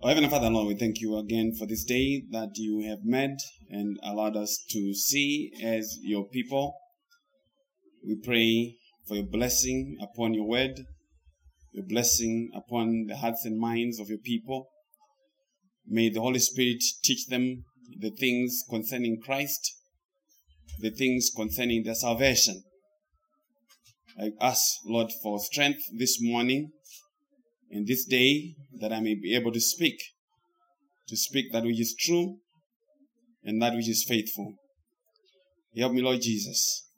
Our Heavenly Father, Lord, we thank you again for this day that you have made and allowed us to see as your people. We pray for your blessing upon your word, your blessing upon the hearts and minds of your people. May the Holy Spirit teach them the things concerning Christ, the things concerning their salvation. I ask, Lord, for strength this morning and this day that I may be able to speak, to speak that which is true and that which is faithful. Help me, Lord Jesus.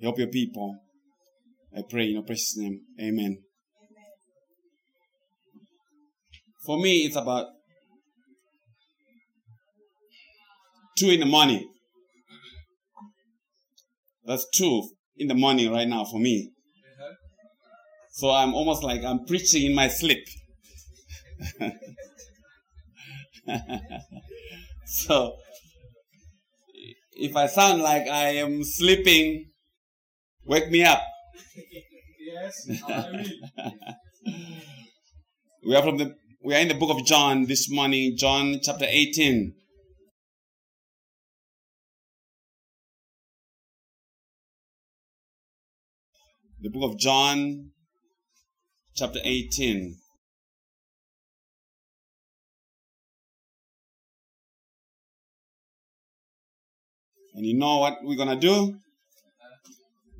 Help your people. I pray in your precious name. Amen. For me, it's about two in the morning. That's two in the morning right now for me. So I'm almost like I'm preaching in my sleep. so if I sound like I am sleeping, wake me up. Yes, we are from the we are in the book of John this morning, John chapter 18. The book of John chapter 18. And you know what we're going to do?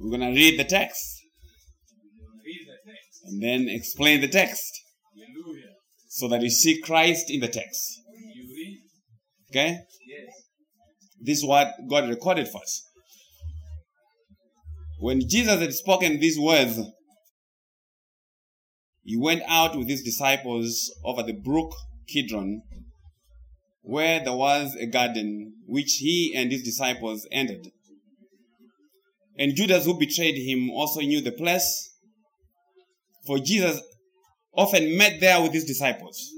We're going to read the text and then explain the text so that you see Christ in the text. Okay? This is what God recorded for us. When Jesus had spoken these words, he went out with his disciples over the brook Kidron, where there was a garden which he and his disciples entered. And Judas, who betrayed him, also knew the place, for Jesus often met there with his disciples.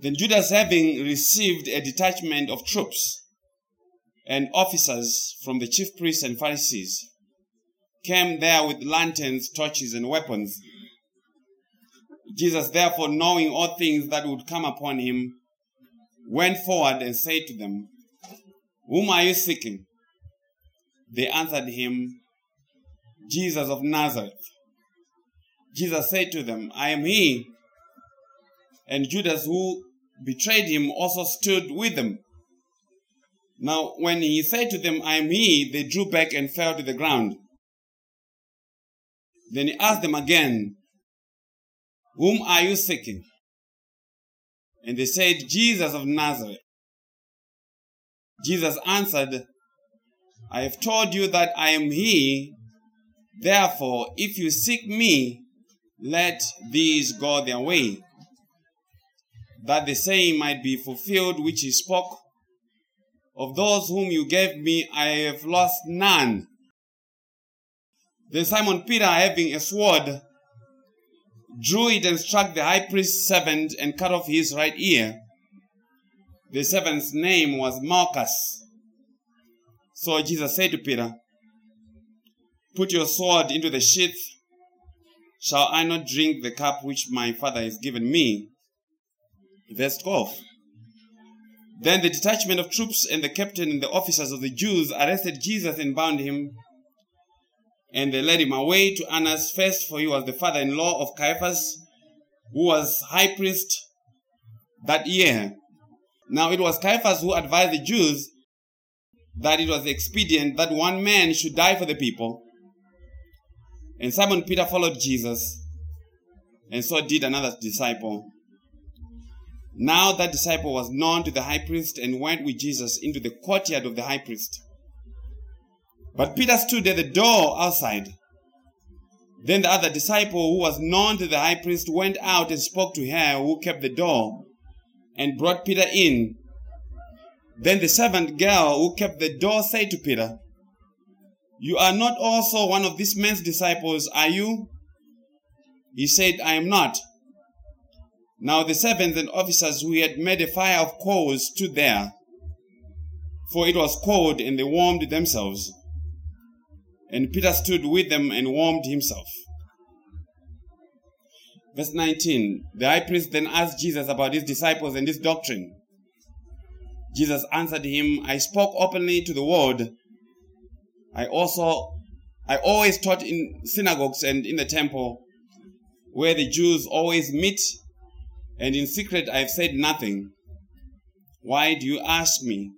Then Judas, having received a detachment of troops and officers from the chief priests and Pharisees, came there with lanterns, torches, and weapons. Jesus, therefore, knowing all things that would come upon him, went forward and said to them, Whom are you seeking? They answered him, Jesus of Nazareth. Jesus said to them, I am he. And Judas, who betrayed him, also stood with them. Now, when he said to them, I am he, they drew back and fell to the ground. Then he asked them again, Whom are you seeking? And they said, Jesus of Nazareth. Jesus answered, I have told you that I am he. Therefore, if you seek me, let these go their way, that the saying might be fulfilled which he spoke. Of those whom you gave me, I have lost none. Then Simon Peter, having a sword, drew it and struck the high priest's servant and cut off his right ear. The servant's name was Malchus. So Jesus said to Peter, Put your sword into the sheath. Shall I not drink the cup which my Father has given me? Verse 12. Then the detachment of troops and the captain and the officers of the Jews arrested Jesus and bound him. And they led him away to Annas first, for he was the father in law of Caiaphas, who was high priest that year. Now it was Caiaphas who advised the Jews that it was expedient that one man should die for the people. And Simon Peter followed Jesus, and so did another disciple. Now that disciple was known to the high priest and went with Jesus into the courtyard of the high priest. But Peter stood at the door outside. Then the other disciple who was known to the high priest went out and spoke to her who kept the door and brought Peter in. Then the servant girl who kept the door said to Peter, You are not also one of this man's disciples, are you? He said, I am not. Now the servants and officers who had made a fire of coals stood there, for it was cold, and they warmed themselves. And Peter stood with them and warmed himself. Verse 19 The high priest then asked Jesus about his disciples and his doctrine. Jesus answered him, I spoke openly to the world. I also, I always taught in synagogues and in the temple where the Jews always meet, and in secret I have said nothing. Why do you ask me?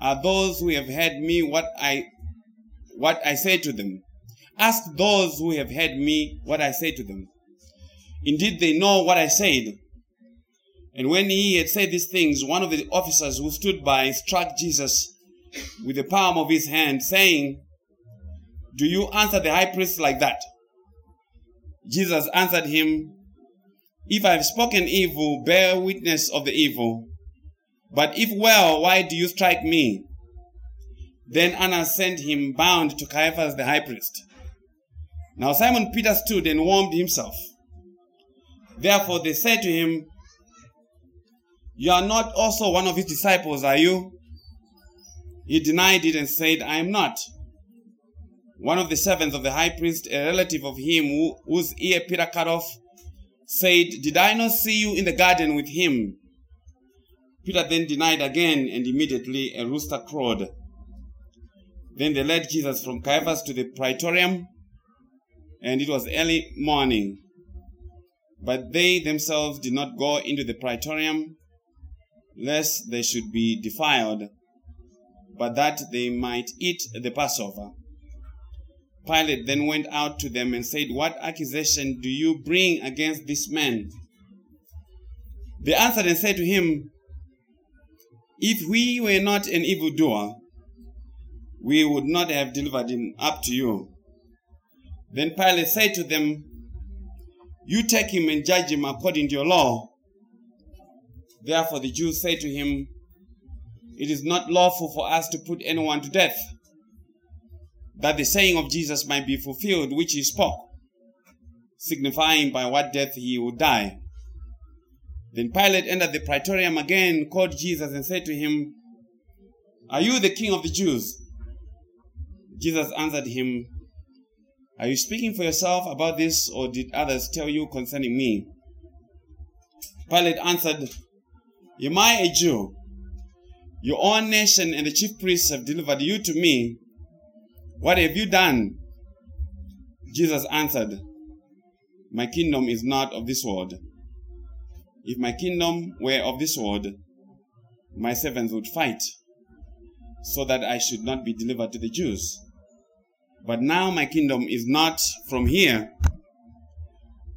Are those who have heard me what I, what I say to them? Ask those who have heard me what I say to them. Indeed, they know what I said. And when he had said these things, one of the officers who stood by struck Jesus with the palm of his hand, saying, Do you answer the high priest like that? Jesus answered him, If I have spoken evil, bear witness of the evil. But if well, why do you strike me? Then Annas sent him bound to Caiaphas the high priest. Now Simon Peter stood and warmed himself. Therefore they said to him, You are not also one of his disciples, are you? He denied it and said, I am not. One of the servants of the high priest, a relative of him who, whose ear Peter cut off, said, Did I not see you in the garden with him? Peter then denied again, and immediately a rooster crowed. Then they led Jesus from Caiaphas to the praetorium, and it was early morning. But they themselves did not go into the praetorium, lest they should be defiled, but that they might eat the Passover. Pilate then went out to them and said, What accusation do you bring against this man? They answered and said to him, If we were not an evildoer, we would not have delivered him up to you. Then Pilate said to them, You take him and judge him according to your law. Therefore the Jews said to him, It is not lawful for us to put anyone to death, that the saying of Jesus might be fulfilled, which he spoke, signifying by what death he would die. Then Pilate entered the praetorium again, called Jesus, and said to him, Are you the king of the Jews? Jesus answered him, Are you speaking for yourself about this, or did others tell you concerning me? Pilate answered, Am I a Jew? Your own nation and the chief priests have delivered you to me. What have you done? Jesus answered, My kingdom is not of this world. If my kingdom were of this world, my servants would fight, so that I should not be delivered to the Jews. But now my kingdom is not from here.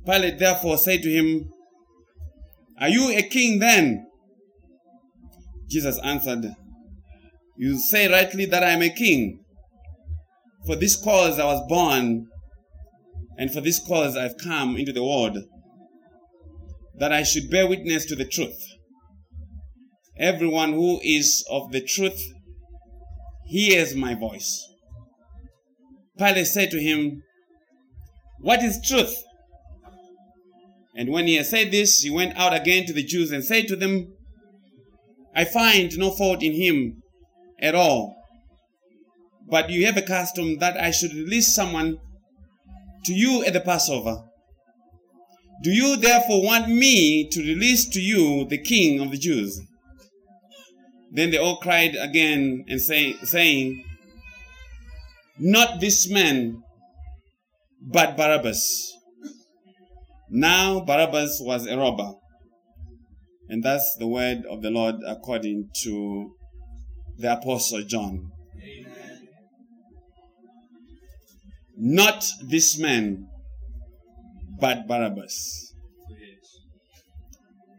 Pilate therefore said to him, Are you a king then? Jesus answered, You say rightly that I am a king. For this cause I was born, and for this cause I've come into the world, that I should bear witness to the truth. Everyone who is of the truth hears my voice. Pilate said to him, What is truth? And when he had said this, he went out again to the Jews and said to them, I find no fault in him at all. But you have a custom that I should release someone to you at the Passover. Do you therefore want me to release to you the king of the Jews? Then they all cried again and say, saying, Not this man, but Barabbas. Now Barabbas was a robber. And that's the word of the Lord according to the Apostle John. Amen. Not this man, but Barabbas.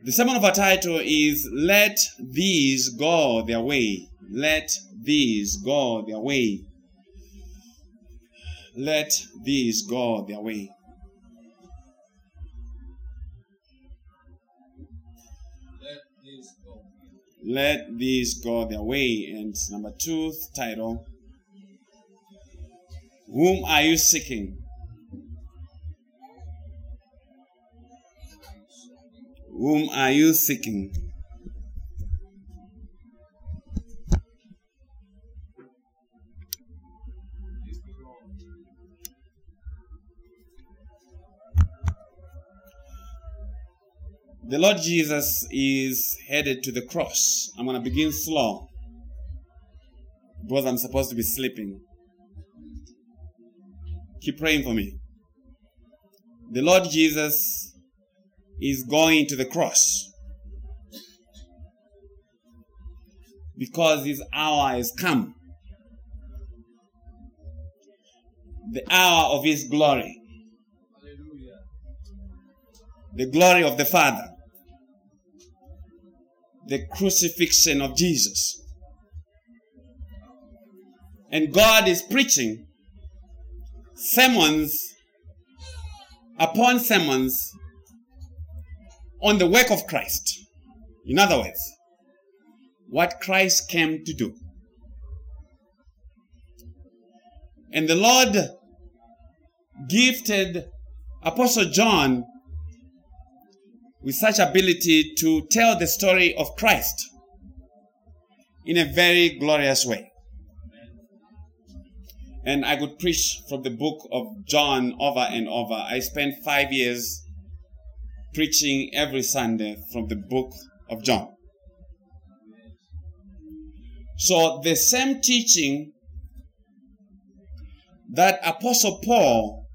The sermon of our title is Let These Go Their Way. Let These Go Their Way. Let These Go Their Way. Let this go. Let These Go Their Way. And number two title Whom are you seeking? Whom are you seeking? The Lord Jesus is headed to the cross. I'm going to begin slow because I'm supposed to be sleeping. Keep praying for me. The Lord Jesus is going to the cross because his hour has come. The hour of his glory, Hallelujah. the glory of the Father, the crucifixion of Jesus. And God is preaching sermons upon sermons on the work of Christ. In other words, what Christ came to do. And the Lord gifted Apostle John with such ability to tell the story of Christ in a very glorious way. And I could preach from the book of John over and over. I spent five years preaching every Sunday from the book of John. So the same teaching that Apostle Paul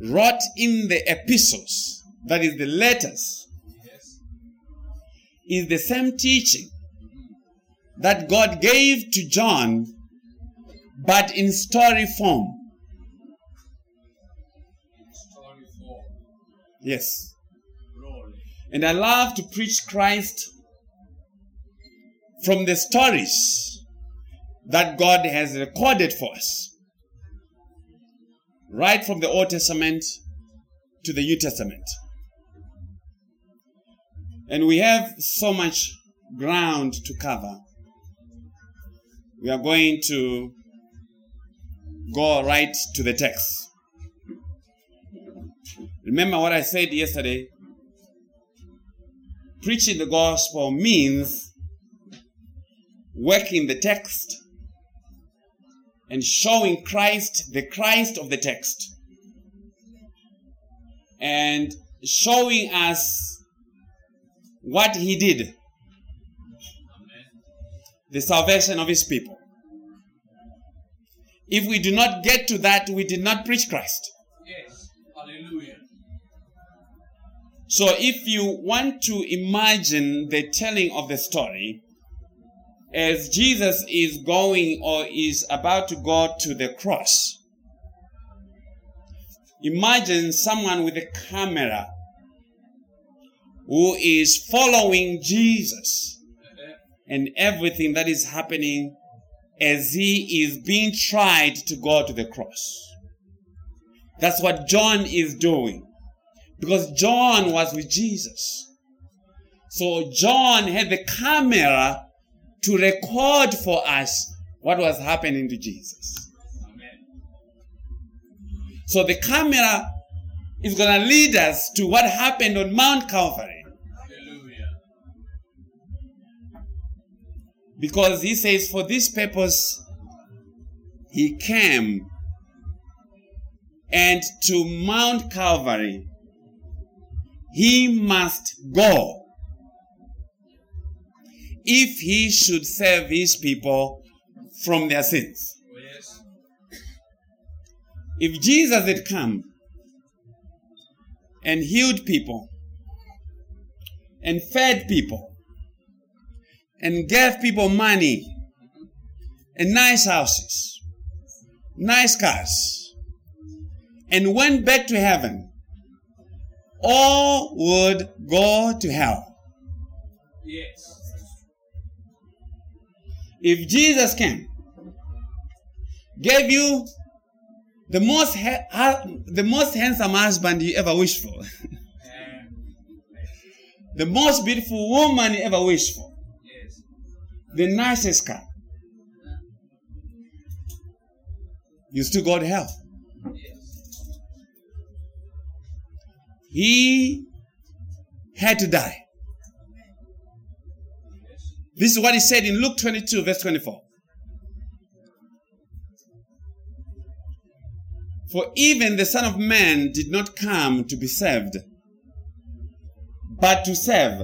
wrote in the epistles, that is the letters, Yes. is the same teaching that God gave to John, but in story form. Story 4. Yes. Glory. And I love to preach Christ from the stories that God has recorded for us. Right from the Old Testament to the New Testament. And we have so much ground to cover. We are going to go right to the text. Remember what I said yesterday? Preaching the gospel means working the text and showing Christ, the Christ of the text, and showing us what he did the salvation of his people. If we do not get to that, we did not preach Christ. Yes. Hallelujah. So if you want to imagine the telling of the story, as Jesus is going or is about to go to the cross, imagine someone with a camera who is following Jesus and everything that is happening as he is being tried to go to the cross. That's what John is doing. Because John was with Jesus. So John had the camera to record for us what was happening to Jesus. Amen. So the camera is going to lead us to what happened on Mount Calvary. Because he says, for this purpose, he came and to Mount Calvary, he must go if he should save his people from their sins. Yes. If Jesus had come and healed people and fed people and gave people money and nice houses, nice cars, and went back to heaven, all would go to hell. Yes. If Jesus came, gave you the most ha- the most handsome husband you ever wished for, the most beautiful woman you ever wished for. The nicest car, you still got hell. He had to die. This is what he said in Luke 22, verse 24. For even the Son of Man did not come to be served, but to serve.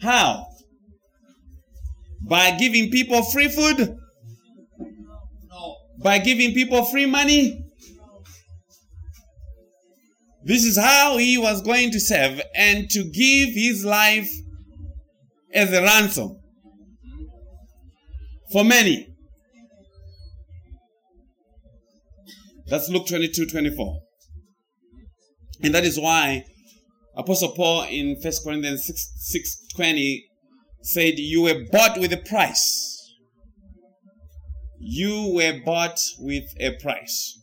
How? By giving people free food? No. By giving people free money? This is how he was going to serve and to give his life as a ransom for many. That's Luke 22 24. And that is why Apostle Paul in 1 Corinthians 6, 6 20 said, You were bought with a price. You were bought with a price.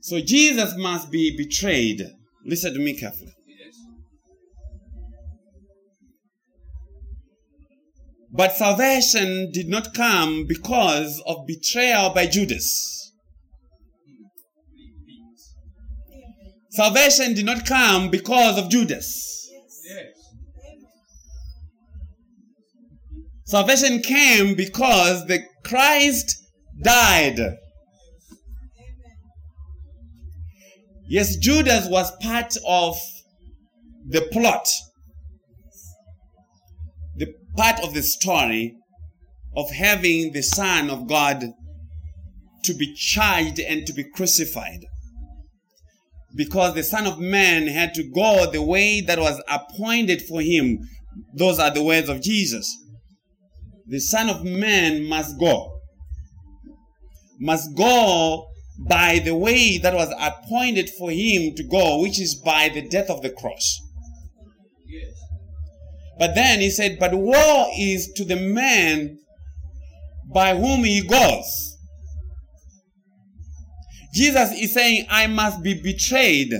So Jesus must be betrayed. Listen to me carefully. But salvation did not come because of betrayal by Judas. Salvation did not come because of Judas. Salvation came because the Christ died. Yes, Judas was part of the plot, the part of the story of having the Son of God to be charged and to be crucified. Because the Son of Man had to go the way that was appointed for him. Those are the words of Jesus. The Son of Man must go. Must go by the way that was appointed for him to go, which is by the death of the cross. Yes. But then he said, But woe is to the man by whom he goes. Jesus is saying, I must be betrayed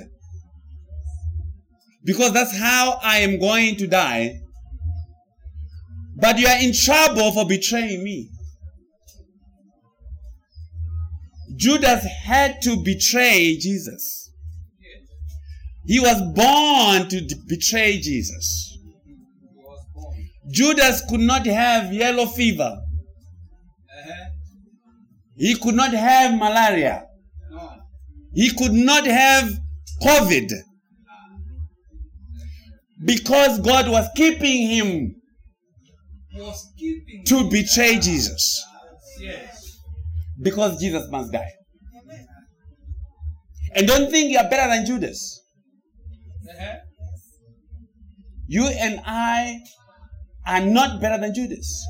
because that's how I am going to die. But you are in trouble for betraying me. Judas had to betray Jesus. He was born to d- betray Jesus. Judas could not have yellow fever. He could not have malaria. He could not have COVID. Because God was keeping him. To betray Jesus. Yes. Because Jesus must die. And don't think you're better than Judas. You and I are not better than Judas.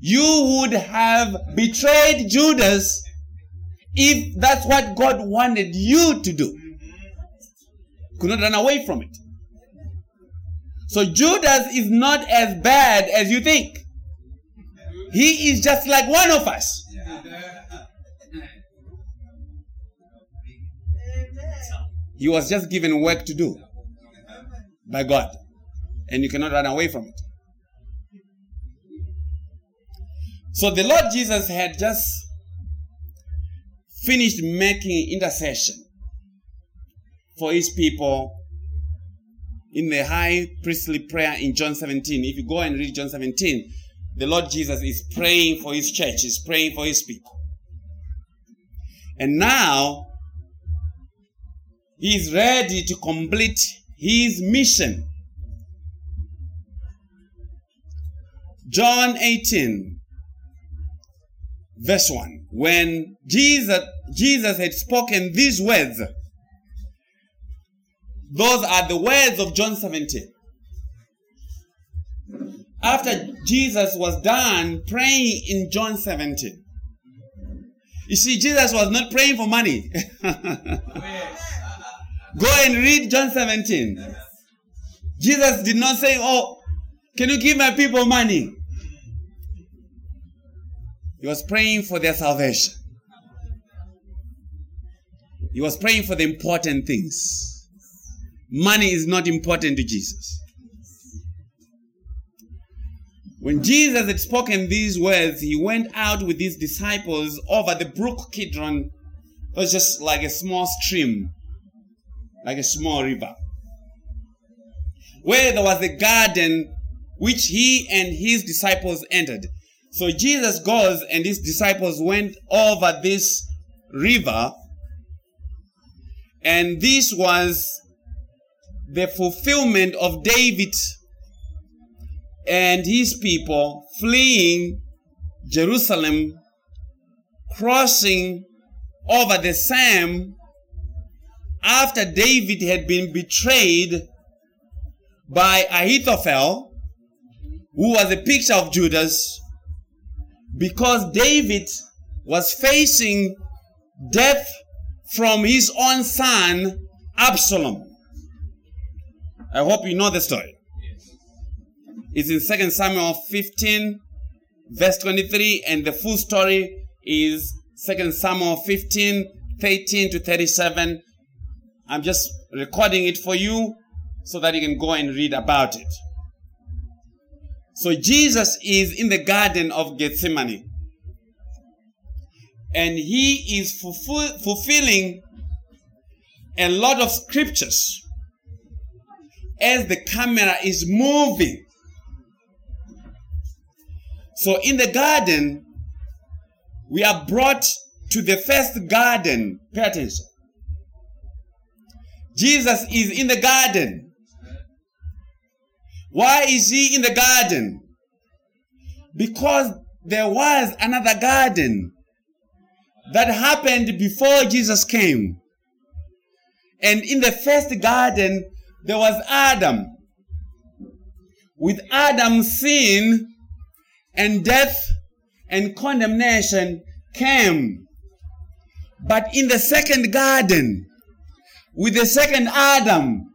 You would have betrayed Judas if that's what God wanted you to do. Could not run away from it. So Judas is not as bad as you think. He is just like one of us. He was just given work to do by God. And you cannot run away from it. So the Lord Jesus had just finished making intercession for his people in the high priestly prayer in John 17. If you go and read John 17, the Lord Jesus is praying for his church, he's praying for his people. And now he is ready to complete his mission. John 18, verse 1. When Jesus, Jesus had spoken these words, those are the words of John 17. After Jesus was done praying in John 17, you see, Jesus was not praying for money. Go and read John 17. Jesus did not say, Oh, can you give my people money? He was praying for their salvation. He was praying for the important things. Money is not important to Jesus. When Jesus had spoken these words, he went out with his disciples over the brook Kidron. It was just like a small stream, like a small river, where there was a garden which he and his disciples entered. So Jesus goes and his disciples went over this river And this was the fulfillment of David and his people fleeing Jerusalem, crossing over the Sam after David had been betrayed by Ahithophel, who was a picture of Judas, because David was facing death from his own son, Absalom. I hope you know the story. It's in 2 Samuel 15, verse 23, and the full story is 2 Samuel 15, 13 to 37. I'm just recording it for you so that you can go and read about it. So Jesus is in the Garden of Gethsemane. And he is fulfill, fulfilling a lot of scriptures as the camera is moving. So in the garden, we are brought to the first garden. Pay attention. Jesus is in the garden. Why is he in the garden? Because there was another garden that happened before Jesus came. And in the first garden, there was Adam. With Adam's sin and death and condemnation came. But in the second garden, with the second Adam,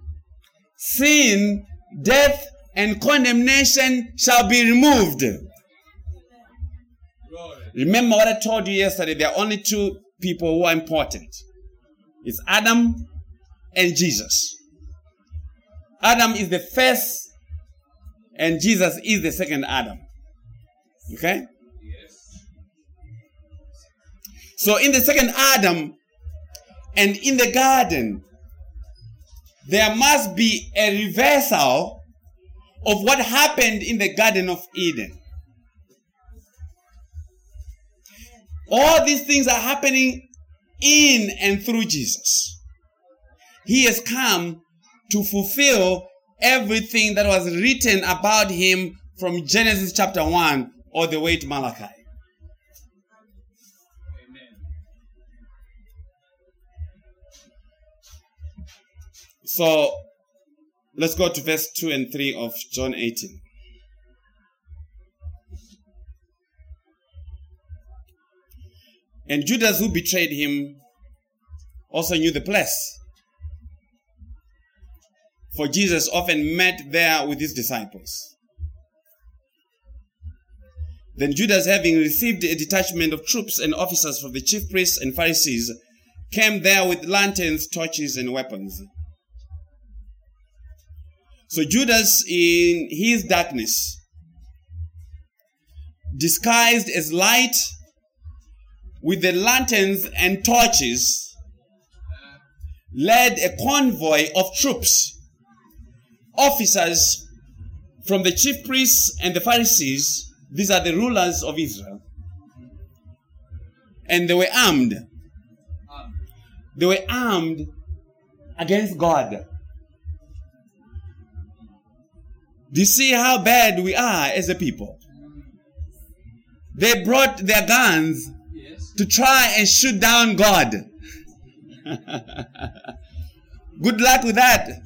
sin, death, and condemnation shall be removed. Remember what I told you yesterday. There are only two people who are important. It's Adam and Jesus. Adam is the first, and Jesus is the second Adam. Okay? Yes. So in the second Adam and in the garden, there must be a reversal of what happened in the Garden of Eden. All these things are happening in and through Jesus. He has come to fulfill everything that was written about him from Genesis chapter 1 all the way to Malachi. So let's go to verse 2 and 3 of John 18. And Judas, who betrayed him, also knew the place. For Jesus often met there with his disciples. Then Judas, having received a detachment of troops and officers from the chief priests and Pharisees, came there with lanterns, torches, and weapons. So Judas, in his darkness, disguised as light with the lanterns and torches, led a convoy of troops, officers from the chief priests and the Pharisees. These are the rulers of Israel. And they were armed. They were armed against God. Do you see how bad we are as a people? They brought their guns Yes. to try and shoot down God. Good luck with that.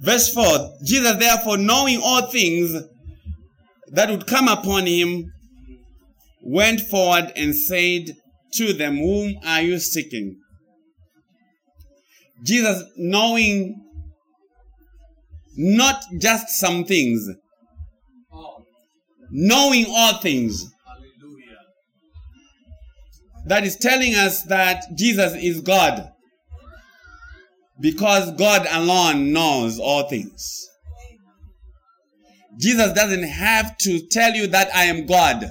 Verse 4 Jesus, therefore, knowing all things that would come upon him, went forward and said to them, Whom are you seeking? Jesus, knowing not just some things, knowing all things, Hallelujah. that is telling us that Jesus is God. Because God alone knows all things. Jesus doesn't have to tell you that I am God.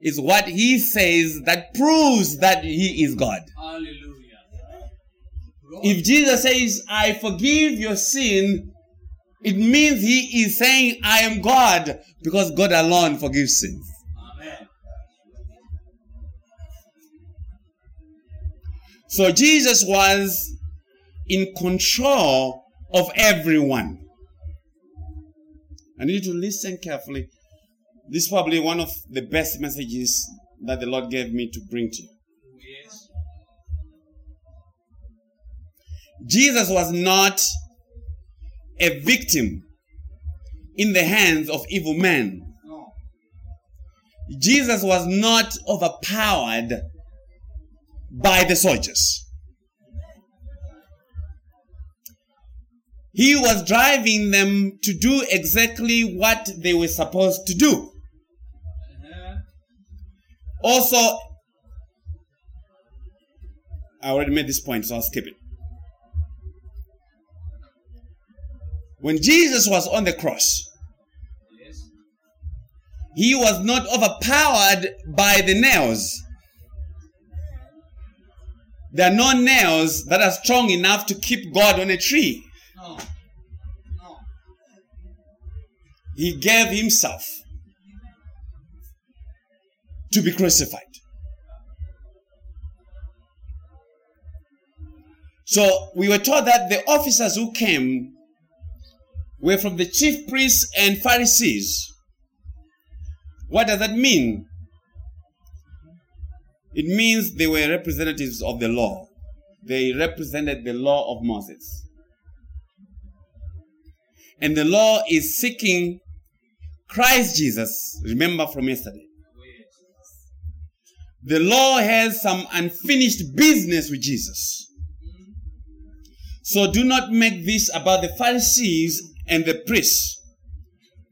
It's what he says that proves that he is God. Hallelujah. If Jesus says, I forgive your sin, it means he is saying, I am God because God alone forgives sins. Amen. So Jesus was in control of everyone. I need you to listen carefully. This is probably one of the best messages that the Lord gave me to bring to you. Yes. Jesus was not a victim in the hands of evil men. No. Jesus was not overpowered by the soldiers. He was driving them to do exactly what they were supposed to do. Also, I already made this point, so I'll skip it. When Jesus was on the cross, he was not overpowered by the nails. There are no nails that are strong enough to keep God on a tree. No. No. He gave himself to be crucified. So we were told that the officers who came were from the chief priests and Pharisees. What does that mean? It means they were representatives of the law. They represented the law of Moses. And the law is seeking Christ Jesus. Remember from yesterday. The law has some unfinished business with Jesus. So do not make this about the Pharisees and the priests.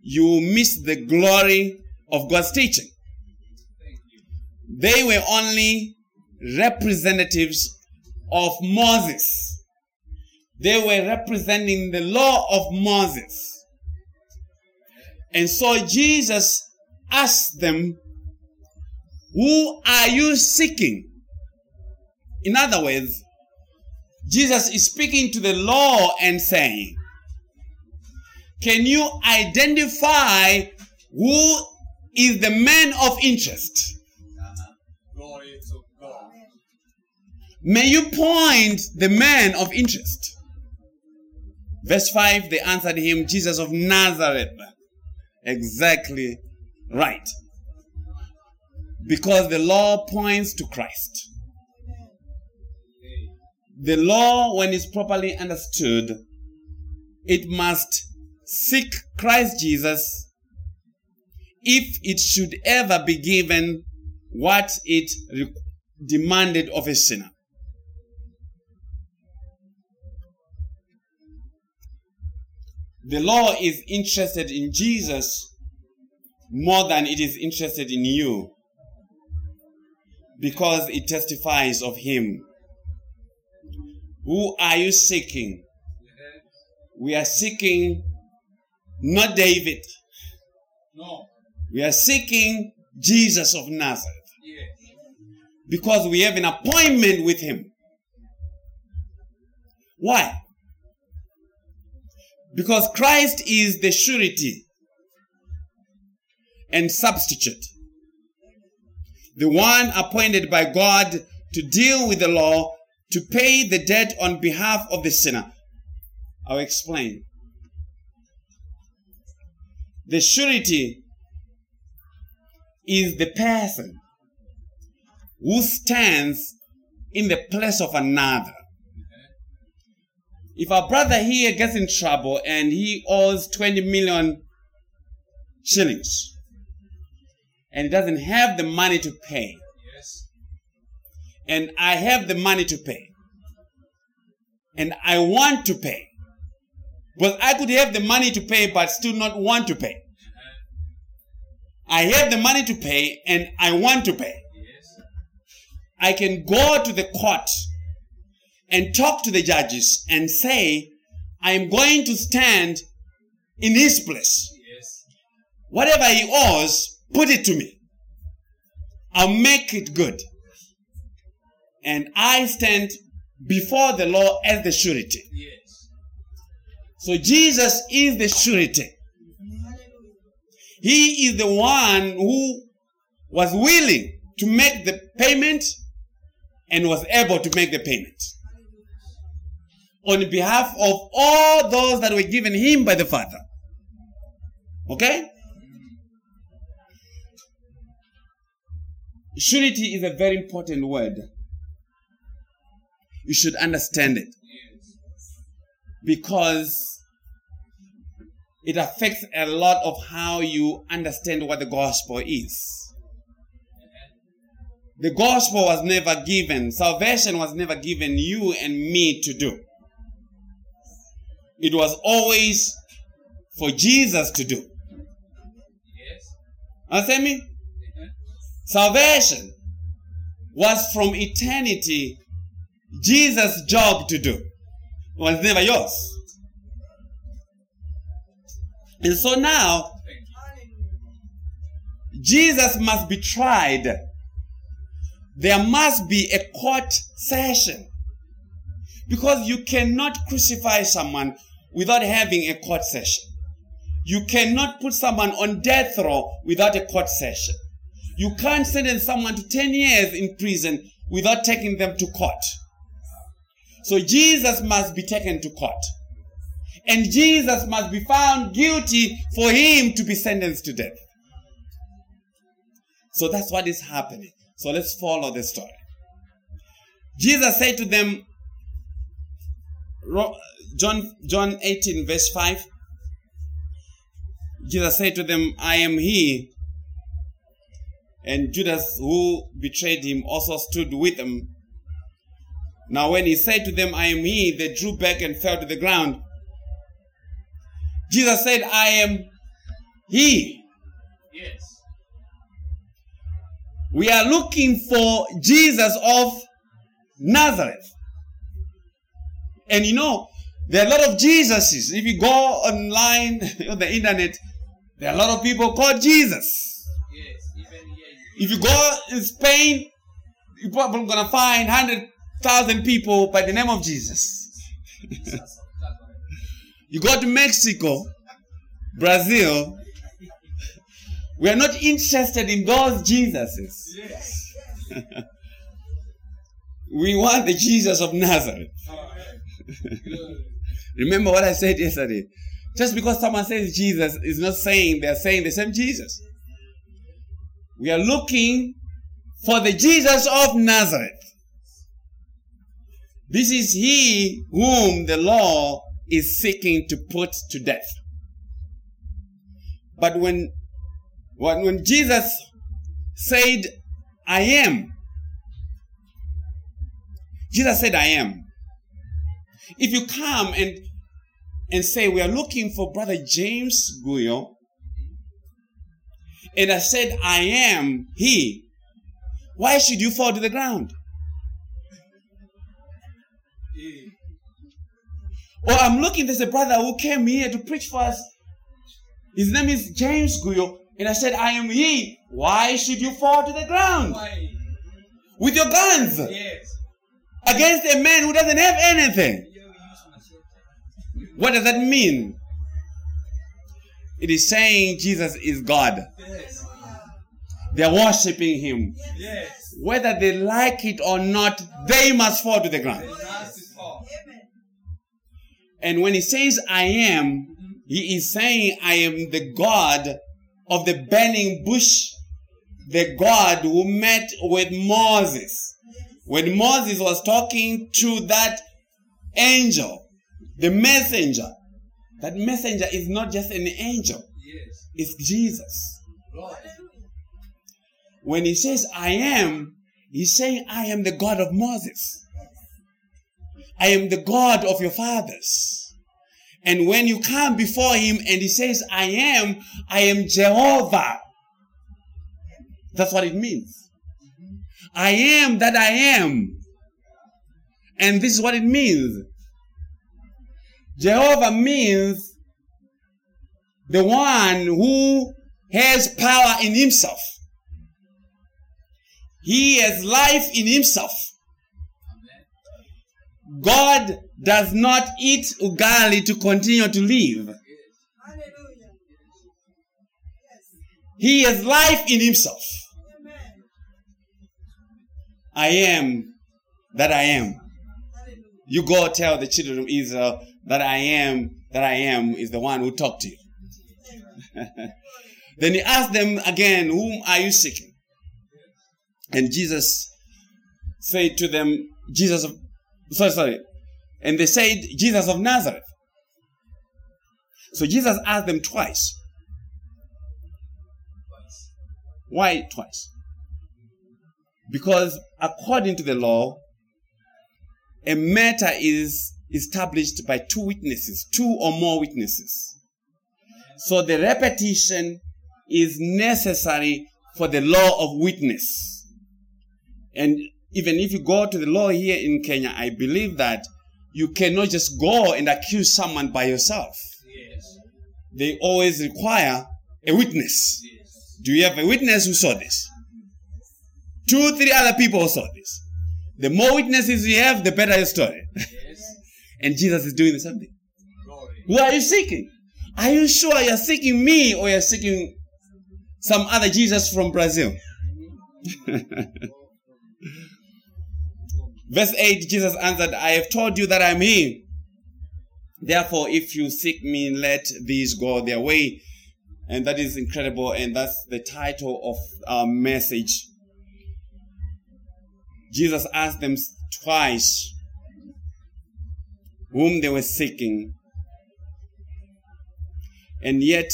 You will miss the glory of God's teaching. They were only representatives of Moses. They were representing the law of Moses. And so Jesus asked them, Who are you seeking? In other words, Jesus is speaking to the law and saying, Can you identify who is the man of interest? Glory to God. May you point the man of interest. Verse 5 they answered him, Jesus of Nazareth. Exactly right. Because the law points to Christ. The law, when it's properly understood, it must seek Christ Jesus if it should ever be given what it demanded of a sinner. The law is interested in Jesus more than it is interested in you because it testifies of him. Who are you seeking? We are seeking not David. No. We are seeking Jesus of Nazareth Yes. because we have an appointment with him. Why? Because Christ is the surety and substitute. The one appointed by God to deal with the law, to pay the debt on behalf of the sinner. I'll explain. The surety is the person who stands in the place of another. If our brother here gets in trouble and he owes 20 million shillings and he doesn't have the money to pay, Yes. and I have the money to pay, and I want to pay, but I could have the money to pay but still not want to pay. Uh-huh. I have the money to pay and I want to pay. Yes. I can go to the court and talk to the judges and say, I am going to stand in his place. Yes. Whatever he owes, put it to me. I'll make it good. And I stand before the law as the surety. Yes. So Jesus is the surety. He is the one who was willing to make the payment and was able to make the payment on behalf of all those that were given him by the Father. Okay? Surety is a very important word. You should understand it because it affects a lot of how you understand what the gospel is. The gospel was never given, salvation was never given you and me to do. It was always for Jesus to do. Yes. Understand me? Uh-huh. Salvation was from eternity Jesus' job to do. It was never yours. And so now, Jesus must be tried. There must be a court session. Because you cannot crucify someone without having a court session. You cannot put someone on death row without a court session. You can't sentence someone to 10 years in prison without taking them to court. So Jesus must be taken to court. And Jesus must be found guilty for him to be sentenced to death. So that's what is happening. So let's follow the story. Jesus said to them, John, John 18, verse 5. Jesus said to them, I am he. And Judas, who betrayed him, also stood with them. Now, when he said to them, I am he, they drew back and fell to the ground. Jesus said, I am he. Yes. We are looking for Jesus of Nazareth. And you know, there are a lot of Jesuses. If you go online on the internet, there are a lot of people called Jesus. Yes. Even here. If you go in Spain, you're probably gonna find hundred thousand people by the name of Jesus. Jesus of Nazareth. You go to Mexico, Brazil, we are not interested in those Jesuses. Yes. We want the Jesus of Nazareth. Remember what I said yesterday. Just because someone says Jesus is not saying they're saying the same Jesus. We are looking for the Jesus of Nazareth. This is he whom the law is seeking to put to death. But when, when, when Jesus said, I am, Jesus said, I am. If you come and and say we are looking for brother James Guyo, and I said I am he, why should you fall to the ground? Or I'm looking, there's a brother who came here to preach for us. His name is James Guyo, and I said I am he. Why should you fall to the ground Why? with your guns Yes. against a man who doesn't have anything? You use machete. What does that mean? It is saying Jesus is God. Yes. They're worshiping him. Yes. Whether they like it or not, they must fall to the ground. The last is fall. And when he says I am, mm-hmm. he is saying I am the God of the burning bush, the God who met with Moses. When Moses was talking to that angel, the messenger, that messenger is not just an angel, Yes. it's Jesus. When he says I am, he's saying I am the God of Moses. I am the God of your fathers. And when you come before him and he says I am, I am Jehovah. That's what it means. I am that I am. And this is what it means. Jehovah means the one who has power in himself. He has life in himself. God does not eat ugali to continue to live. He has life in himself. I am that I am. You go tell the children of Israel that I am, that I am is the one who talked to you. then he asked them again, Whom are you seeking? And Jesus said to them, Jesus of, sorry, sorry. And they said, Jesus of Nazareth. So Jesus asked them twice. Why twice? Because according to the law, a matter is established by two witnesses, two or more witnesses. So the repetition is necessary for the law of witness. And even if you go to the law here in Kenya, I believe that you cannot just go and accuse someone by yourself. Yes. They always require a witness. Yes. Do you have a witness who saw this? Two, three other people saw this. The more witnesses you have, the better your story. And Jesus is doing the same thing. Who are you seeking? Are you sure you're seeking me or you're seeking some other Jesus from Brazil? Verse 8 Jesus answered, I have told you that I'm He. Therefore, if you seek me, let these go their way. And that is incredible. And that's the title of our message. Jesus asked them twice whom they were seeking. And yet,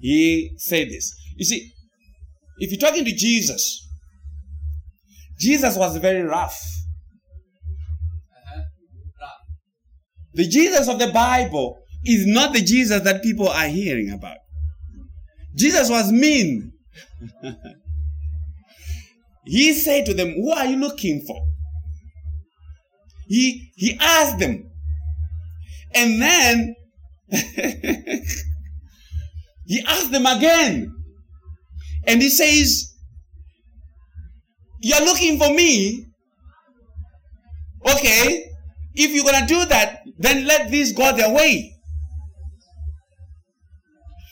he said this. You see, if you're talking to Jesus, Jesus was very rough. The Jesus of the Bible is not the Jesus that people are hearing about. Jesus was mean. he said to them, Who are you looking for? He, he asked them. And then he asked them again. And he says, You're looking for me? Okay. If you're going to do that, then let these go their way.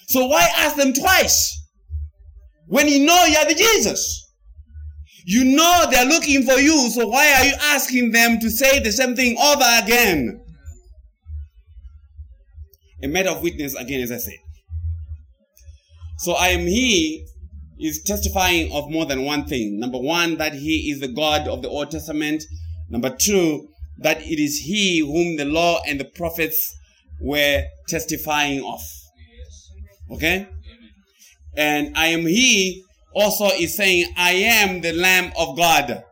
So why ask them twice? When you know you're the Jesus. You know they're looking for you, so why are you asking them to say the same thing over again? A matter of witness again, as I said. So I am he is testifying of more than one thing. Number one, that he is the God of the Old Testament. Number two, that it is he whom the law and the prophets were testifying of. Okay? And I am he also is saying, I am the Lamb of God.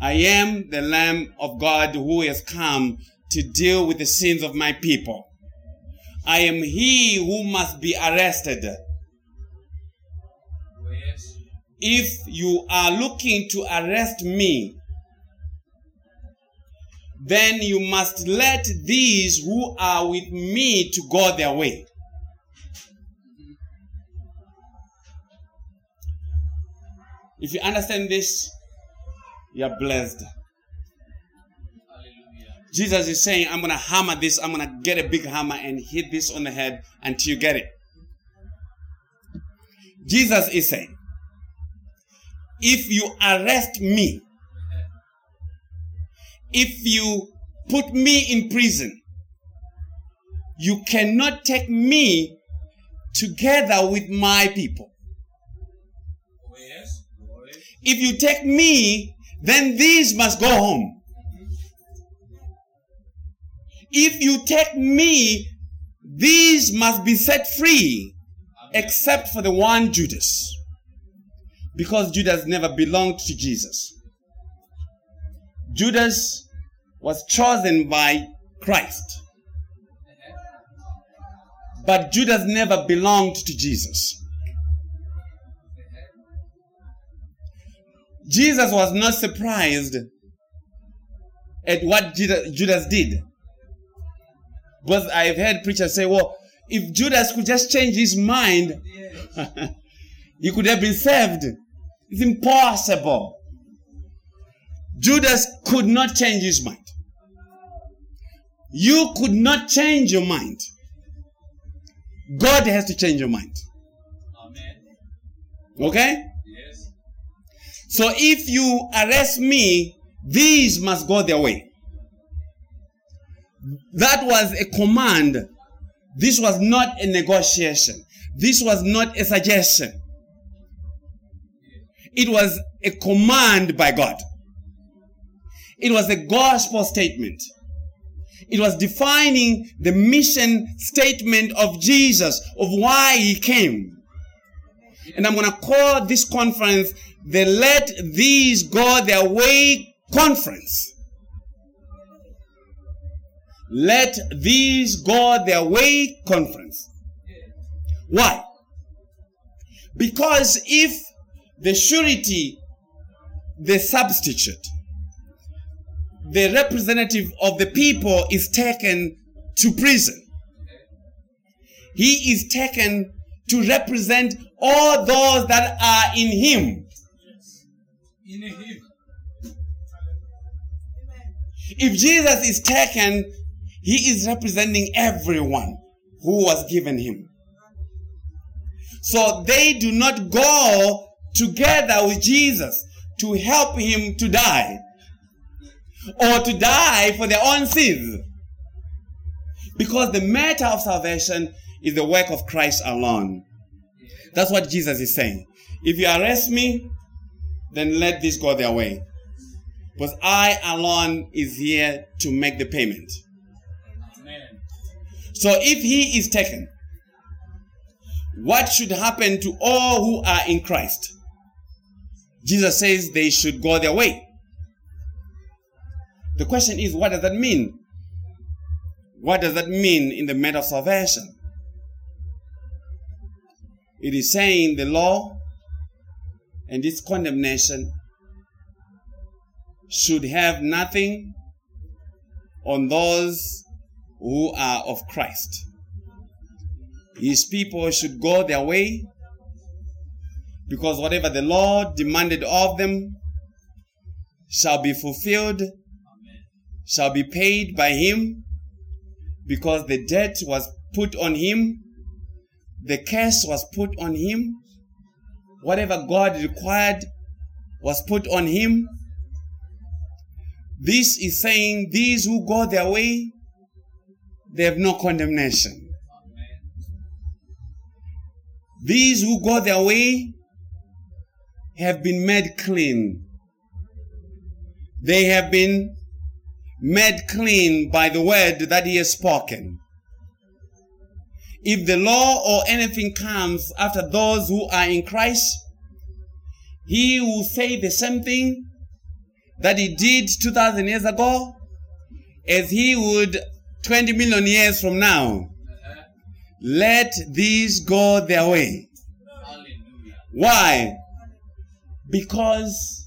I am the Lamb of God who has come to deal with the sins of my people. I am he who must be arrested. Yes. If you are looking to arrest me, then you must let these who are with me to go their way. If you understand this, you are blessed. Hallelujah. Jesus is saying, I'm going to hammer this, I'm going to get a big hammer and hit this on the head until you get it. Jesus is saying, if you arrest me, if you put me in prison, you cannot take me together with my people. If you take me, then these must go home. If you take me, these must be set free, except for the one Judas. Because Judas never belonged to Jesus. Judas was chosen by Christ, but Judas never belonged to Jesus. Jesus was not surprised at what Judas did. But I've heard preachers say, well, if Judas could just change his mind, Yes. he could have been saved. It's impossible. Judas could not change his mind. You could not change your mind. God has to change your mind. Amen. Okay? So if you arrest me, these must go their way. That was a command. This was not a negotiation. This was not a suggestion. It was a command by God. It was a gospel statement. It was defining the mission statement of Jesus, of why he came. And I'm going to call this conference the Let These Go Their Way Conference. Let These Go Their Way Conference. Why? Because if the surety, the substitute, the representative of the people is taken to prison, he is taken to represent all those that are in him. In him. If Jesus is taken, he is representing everyone who was given him. So they do not go together with Jesus to help him to die or to die for their own sins. Because the matter of salvation is the work of Christ alone. That's what Jesus is saying. If you arrest me, then let this go their way. Because I alone is here to make the payment. Amen. So if he is taken, what should happen to all who are in Christ? Jesus says they should go their way. The question is, what does that mean? What does that mean in the matter of salvation? It is saying the law and this condemnation should have nothing on those who are of Christ. His people should go their way because whatever the Lord demanded of them shall be fulfilled, shall be paid by him because the debt was put on him, the curse was put on him, whatever God required was put on him. This is saying these who go their way, they have no condemnation. These who go their way have been made clean. They have been made clean by the word that he has spoken. If the law or anything comes after those who are in Christ, he will say the same thing that he did 2000 years ago as he would 20 million years from now. Uh-huh. Let these go their way. Why? Because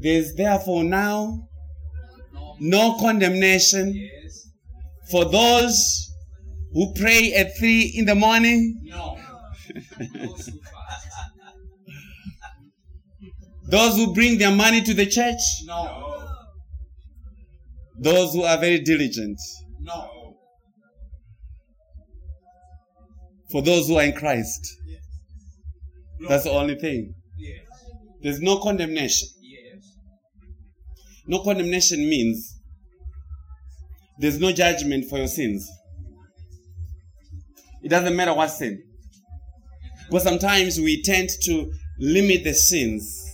there's therefore now No. no condemnation for those who pray at three in the morning, No. Those who fast. those who bring their money to the church, No. those who are very diligent, No. for those who are in Christ. That's the only thing. Yes. There's no condemnation. Yes. No condemnation means there's no judgment for your sins. It doesn't matter what sin. But sometimes we tend to limit the sins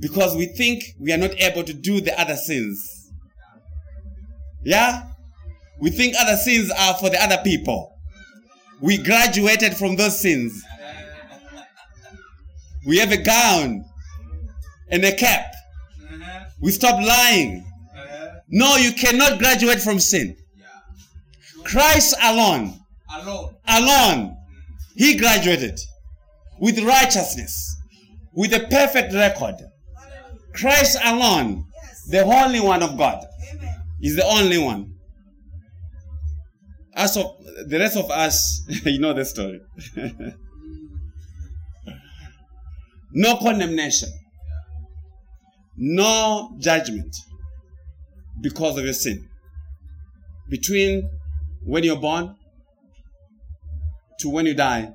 because we think we are not able to do the other sins. Yeah? We think other sins are for the other people. We graduated from those sins. We have a gown and a cap. We stop lying. No, you cannot graduate from sin. Christ alone, Alone. alone, he graduated with righteousness, with a perfect record. Christ alone, the only One of God, Amen. is the only one. As of the rest of us, you know the story. no condemnation, no judgment because of your sin. Between when you're born to when you die,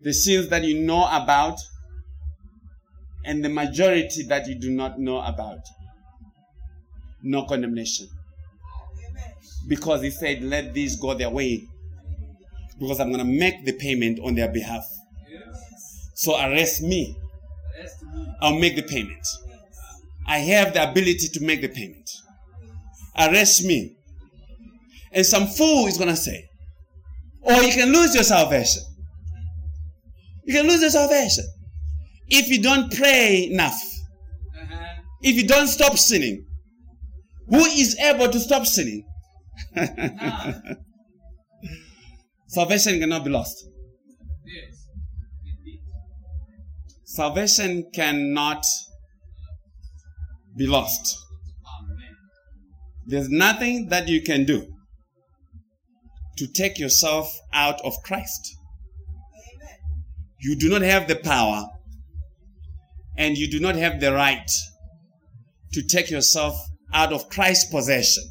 the sins that you know about and the majority that you do not know about. No condemnation. Because he said, let these go their way. Because I'm going to make the payment on their behalf. So arrest me. I'll make the payment. I have the ability to make the payment. Arrest me. And some fool is going to say, or you can lose your salvation. You can lose your salvation. If you don't pray enough, Uh-huh. if you don't stop sinning, who is able to stop sinning? salvation cannot be lost. Yes. Salvation cannot be lost. Amen. There's nothing that you can do to take yourself out of Christ. You do not have the power and you do not have the right to take yourself out of Christ's possession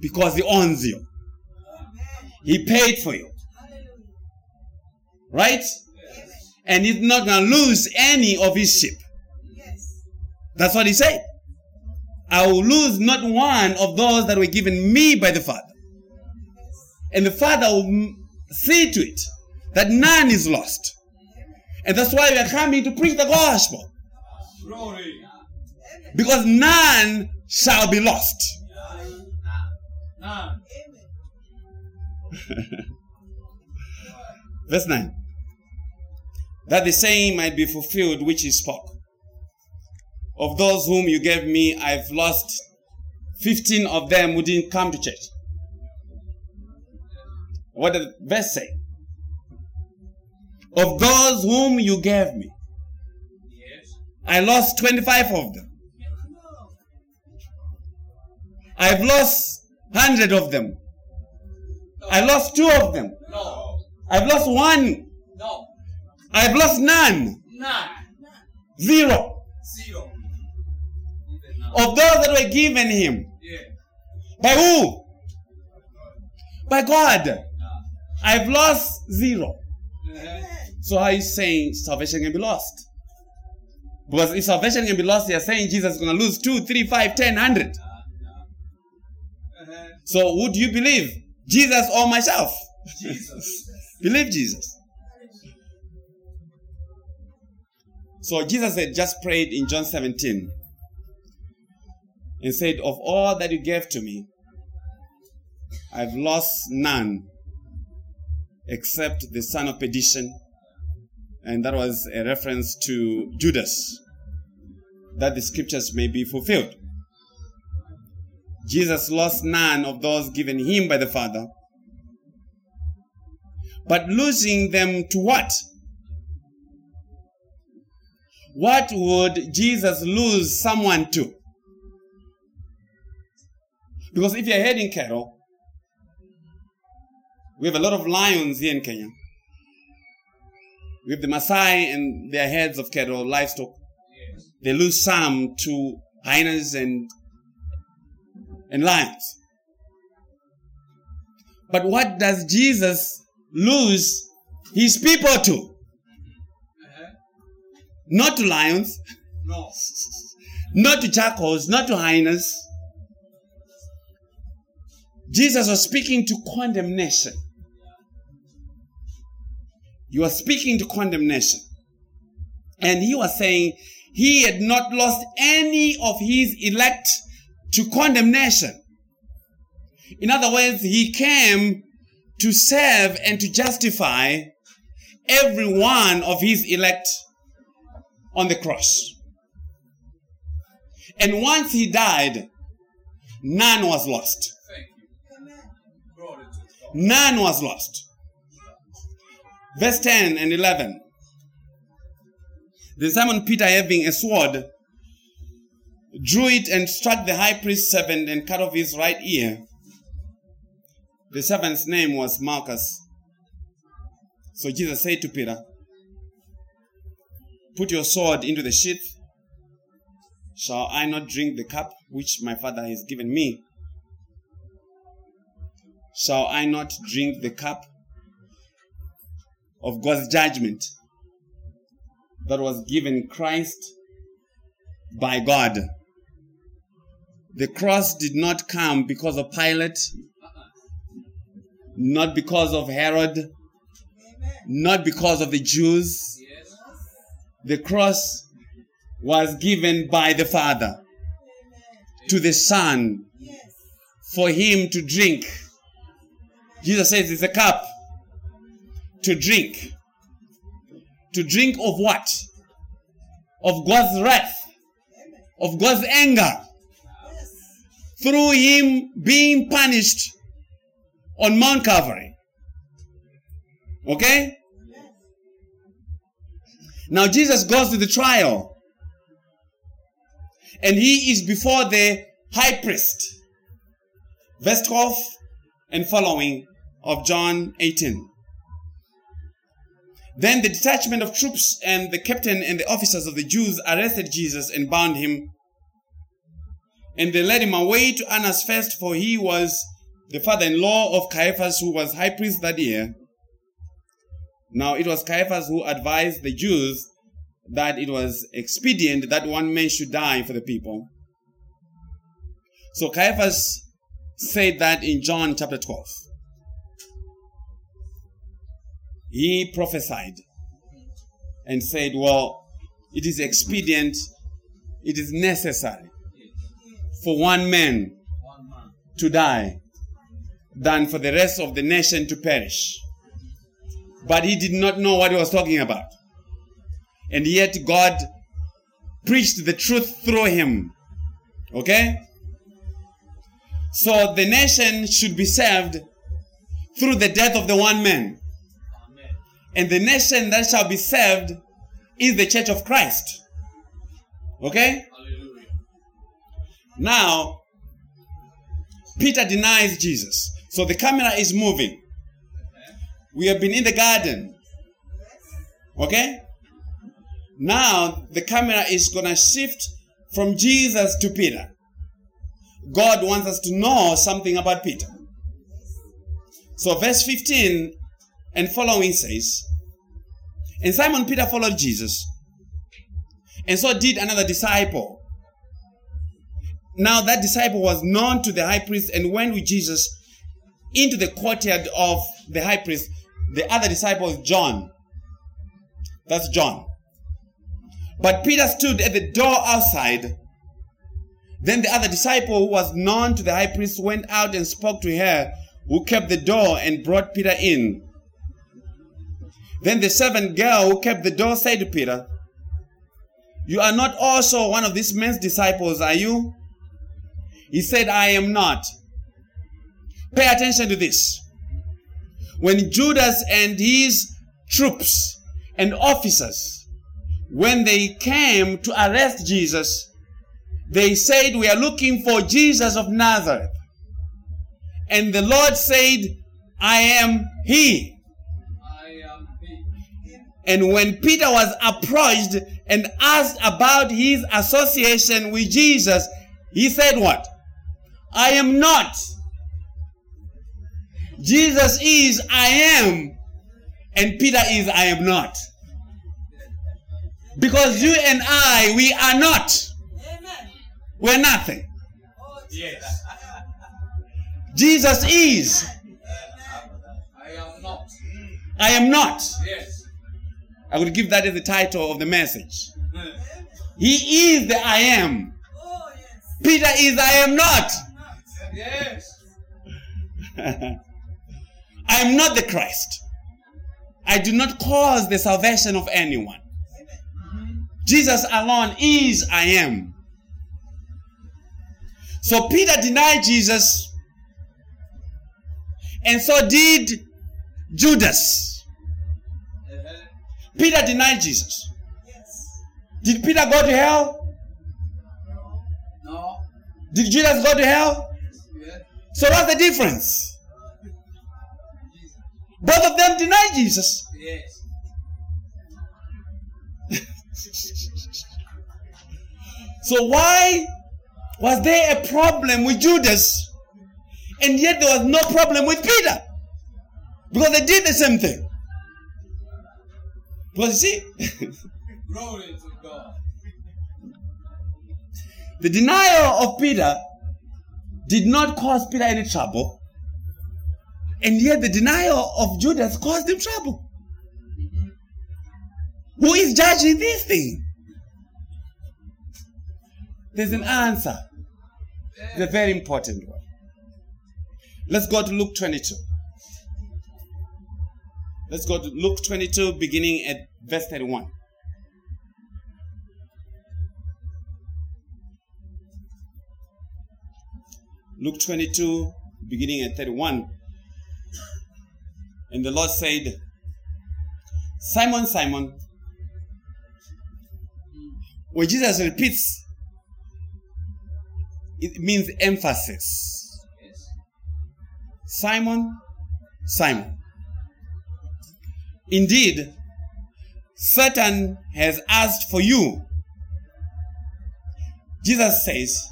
because He owns you. He paid for you, right? And He's not going to lose any of His sheep. That's what He said. I will lose not one of those that were given me by the Father. And the Father will see to it that none is lost. And that's why we are coming to preach the gospel. Glory. Because none shall be lost. Verse 9. That the saying might be fulfilled which he spoke. Of those whom you gave me, I've lost 15 of them who didn't come to church. What does the verse say? Of those whom you gave me, Yes. I lost 25 of them. I've lost 100 of them. No. I lost two of them. No. I've lost one. No. I've lost none. None. Zero. Zero. Of those that were given him. Yeah. By who? By God. I've lost zero. Uh-huh. Amen. So how are you saying salvation can be lost? Because if salvation can be lost, you're saying Jesus is going to lose two, three, five, ten, hundred. Uh-huh. So do you believe? Jesus or myself? Jesus. Believe Jesus. So Jesus had just prayed in John 17 and said, Of all that you gave to me, I've lost none except the son of perdition. And that was a reference to Judas, that the scriptures may be fulfilled. Jesus lost none of those given him by the Father, but losing them to what? What would Jesus lose someone to? Because if you're herding cattle, we have a lot of lions here in Kenya. We have the Maasai and their heads of cattle, livestock. Yes. They lose some to hyenas and, and lions. But what does Jesus lose his people to? Uh-huh. Not to lions, No. not to jackals, not to hyenas. Jesus was speaking to condemnation. He was speaking to condemnation. And he was saying he had not lost any of his elect to condemnation. In other words, he came to serve and to justify every one of his elect on the cross. And once he died, none was lost. Thank you. Amen. Glory to God. None was lost. Verse 10 and 11. Then Simon Peter, having a sword, drew it and struck the high priest's servant and cut off his right ear. The servant's name was Malchus. So Jesus said to Peter, Put your sword into the sheath. Shall I not drink the cup which my father has given me? Shall I not drink the cup of God's judgment? that was given Christ by God. The cross did not come because of Pilate, not because of Herod, not because of the Jews. The cross was given by the Father to the Son for him to drink. Jesus says it's a cup to drink. To drink of what? Of God's wrath, of God's anger, through him being punished on Mount Calvary. Okay? Now Jesus goes to the trial. And he is before the high priest. Verse 12 and following of John 18. Then the detachment of troops and the captain and the officers of the Jews arrested Jesus and bound him. And they led him away to Annas first, for he was the father in law of Caiaphas, who was high priest that year. Now it was Caiaphas who advised the Jews that it was expedient that one man should die for the people. So Caiaphas said that in John chapter 12. He prophesied and said, Well, it is expedient, it is necessary for one man to die than for the rest of the nation to perish. But he did not know what he was talking about. And yet God preached the truth through him. Okay? So the nation should be saved through the death of the one man. And the nation that shall be saved is the church of Christ. Okay? Hallelujah. Now, Peter denies Jesus. So the camera is moving. We have been in the garden. Okay? Now the camera is going to shift from Jesus to Peter. God wants us to know something about Peter. So verse 15 and following says, And Simon Peter followed Jesus, and so did another disciple. Now that disciple was known to the high priest and went with Jesus into the courtyard of the high priest. The other disciple is John. That's John. But Peter stood at the door outside. Then the other disciple who was known to the high priest went out and spoke to her who kept the door and brought Peter in. Then the servant girl who kept the door said to Peter, You are not also one of these men's disciples, are you? He said, I am not. Pay attention to this. When Judas and his troops and officers, when they came to arrest Jesus, they said, We are looking for Jesus of Nazareth. And the Lord said, I am he. I am he. And when Peter was approached and asked about his association with Jesus, he said, What? I am not. Jesus is I am. And Peter is I am not. Because you and I, we are not. We're nothing. Yes. Jesus is. I am not. I am not. Yes. I would give that as the title of the message. He is the I am. Peter is I am not. I am not the Christ. I do not cause the salvation of anyone. Jesus alone is I am. So Peter denied Jesus, and so did Judas. Peter denied Jesus. Yes. Did Peter go to hell? No. Did Judas go to hell? Yes. So what's the difference? Both of them denied Jesus. Yes. So why was there a problem with Judas and yet there was no problem with Peter? Because they did the same thing. You see, Glory to God. The denial of Peter did not cause Peter any trouble, and yet the denial of Judas caused him trouble. Who is judging this thing? There's an answer. It's a very important one. Let's go to Luke 22. Let's go to Luke 22, beginning at verse 31. Luke 22, beginning at 31. And the Lord said, Simon, Simon, when Jesus repeats, it means emphasis. Simon, Simon. Indeed, Satan has asked for you. Jesus says,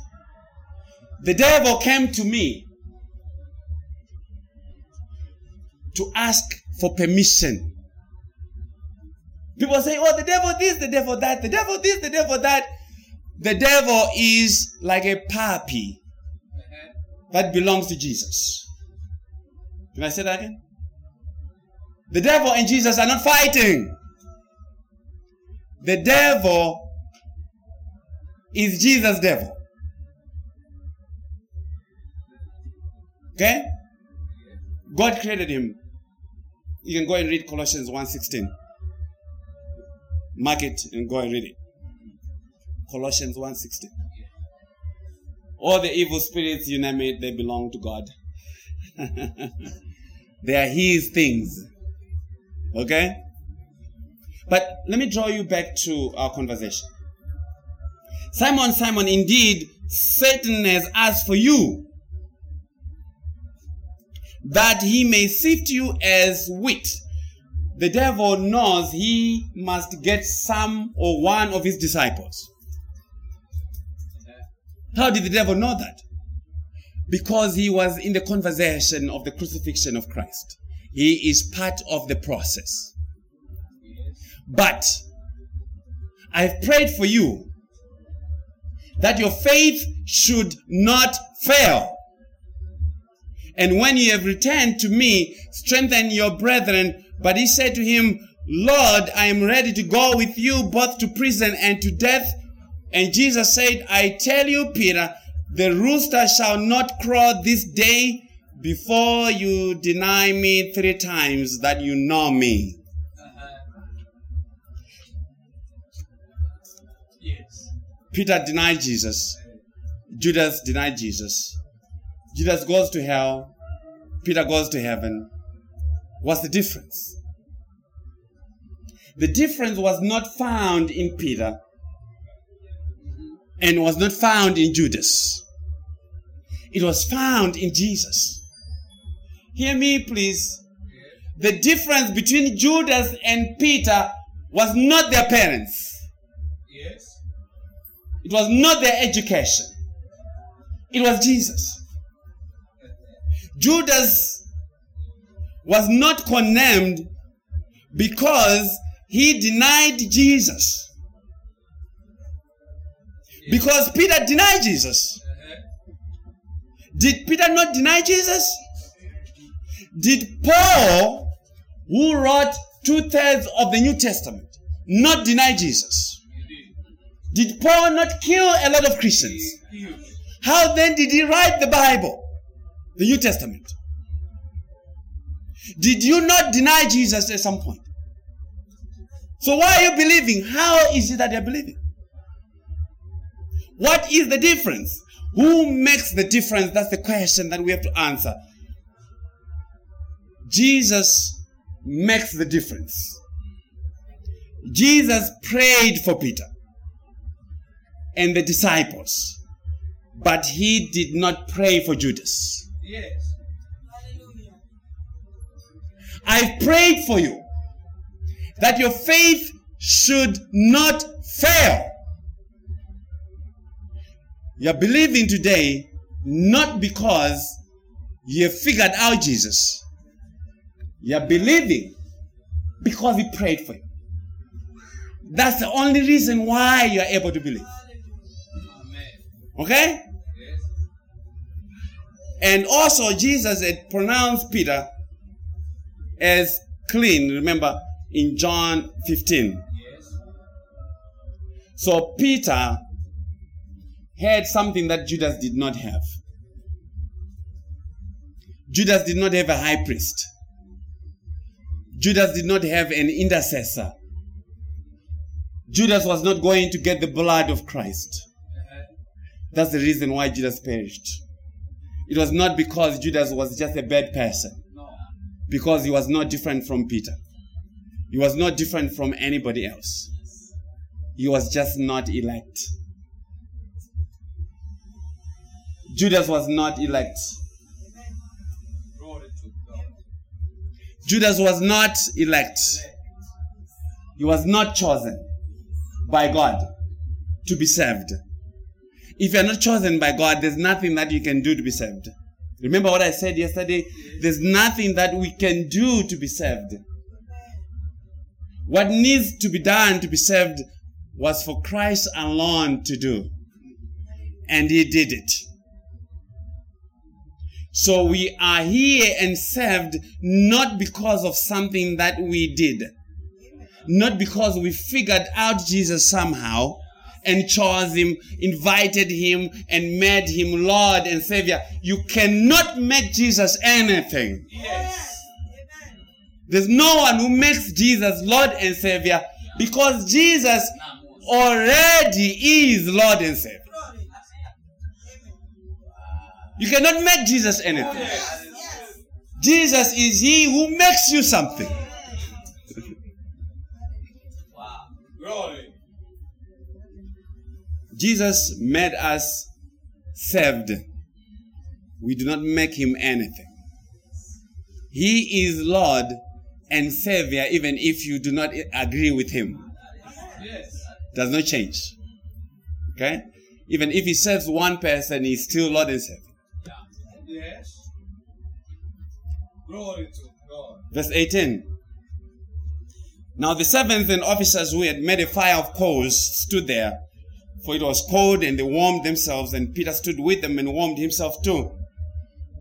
The devil came to me to ask for permission. People say, Oh, the devil this, the devil that, the devil this, the devil that. The devil is like a puppy Uh-huh. that belongs to Jesus. Can I say that again? The devil and Jesus are not fighting. The devil is Jesus' devil. Okay? God created him. You can go and read Colossians 1.16. Mark it and go and read it. Colossians 1.16. All the evil spirits, you name it, they belong to God. they are His things. Okay? But let me draw you back to our conversation. Simon, Simon, indeed, Satan has asked for you that he may sift you as wheat. The devil knows he must get some or one of his disciples. How did the devil know that? Because he was in the conversation of the crucifixion of Christ. He is part of the process. But I've prayed for you that your faith should not fail. And when you have returned to me, strengthen your brethren. But he said to him, Lord, I am ready to go with you both to prison and to death. And Jesus said, I tell you, Peter, the rooster shall not crow this day before you deny me three times that you know me. Yes. Peter denied Jesus. Judas denied Jesus. Judas goes to hell. Peter goes to heaven. What's the difference? The difference was not found in Peter and was not found in Judas. It was found in Jesus. Hear me, please. The difference between Judas and Peter was not their parents. Yes. It was not their education. It was Jesus. Judas was not condemned because he denied Jesus. Because Peter denied Jesus. Uh-huh. Did Peter not deny Jesus? Did Paul, who wrote two thirds of the New Testament, not deny Jesus? Did. Paul not kill a lot of Christians? How then did he write the Bible, the New Testament? Did you not deny Jesus at some point? So why are you believing? How is it that you're believing? What is the difference? Who makes the difference? That's the question that we have to answer. Jesus makes the difference. Jesus prayed for Peter and the disciples, but he did not pray for Judas. Yes. Hallelujah. I've prayed for you that your faith should not fail. You're believing today not because you have figured out Jesus. You're believing because we prayed for you. That's the only reason why you are able to believe. Okay? And also, Jesus had pronounced Peter as clean, remember, in John 15. So, Peter had something that Judas did not have. Judas did not have a high priest. Judas did not have an intercessor. Judas was not going to get the blood of Christ. That's the reason why Judas perished. It was not because Judas was just a bad person, because he was not different from Peter. He was not different from anybody else. He was just not elect. Judas was not elect. Judas was not elect. He was not chosen by God to be saved. If you're not chosen by God, there's nothing that you can do to be saved. Remember what I said yesterday? There's nothing that we can do to be saved. What needs to be done to be saved was for Christ alone to do. And he did it. So we are here and saved not because of something that we did. Not because we figured out Jesus somehow and chose him, invited him, and made him Lord and Savior. You cannot make Jesus anything. Yes. There's no one who makes Jesus Lord and Savior because Jesus already is Lord and Savior. You cannot make Jesus anything. Jesus is He who makes you something. Jesus made us saved. We do not make Him anything. He is Lord and Savior, even if you do not agree with Him. Does not change. Okay? Even if He saves one person, He's still Lord and Savior. Glory to God. Verse 18. Now the servants and officers who had made a fire of coals stood there, for it was cold, and they warmed themselves, and Peter stood with them and warmed himself too.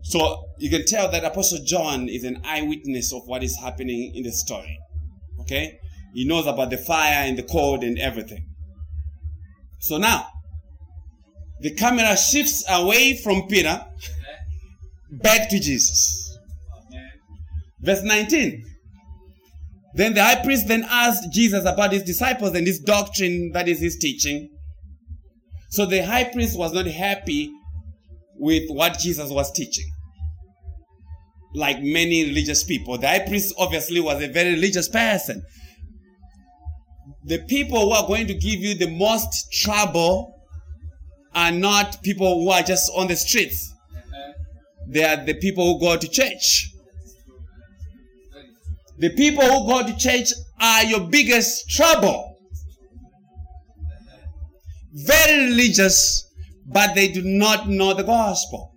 So you can tell that Apostle John is an eyewitness of what is happening in the story. Okay? He knows about the fire and the cold and everything. So now, the camera shifts away from Peter back to Jesus. Verse 19. Then the high priest then asked Jesus about his disciples and his doctrine, that is his teaching. So the high priest was not happy with what Jesus was teaching. Like many religious people. The high priest obviously was a very religious person. The people who are going to give you the most trouble are not people who are just on the streets. They are the people who go to church. The people who go to church are your biggest trouble. Very religious, but they do not know the gospel.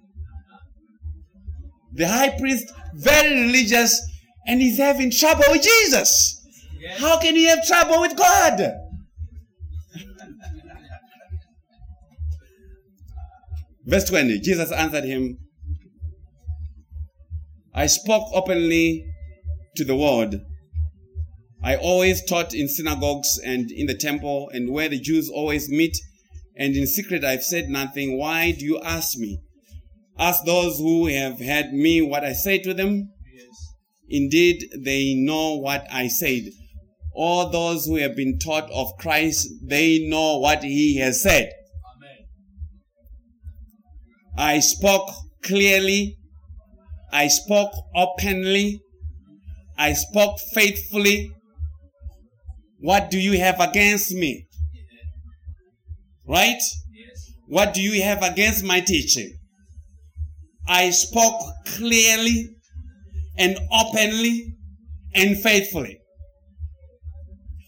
The high priest, very religious, and he's having trouble with Jesus. How can he have trouble with God? Verse 20 Jesus answered him, I spoke openly to the world. I always taught in synagogues and in the temple and where the Jews always meet, and in secret I've said nothing. Why do you ask me? Ask those who have heard me what I say to them. Yes. Indeed, they know what I said. All those who have been taught of Christ, they know what he has said. Amen. I spoke clearly. I spoke openly. I spoke faithfully. What do you have against me? Right? Yes. What do you have against my teaching? I spoke clearly and openly and faithfully.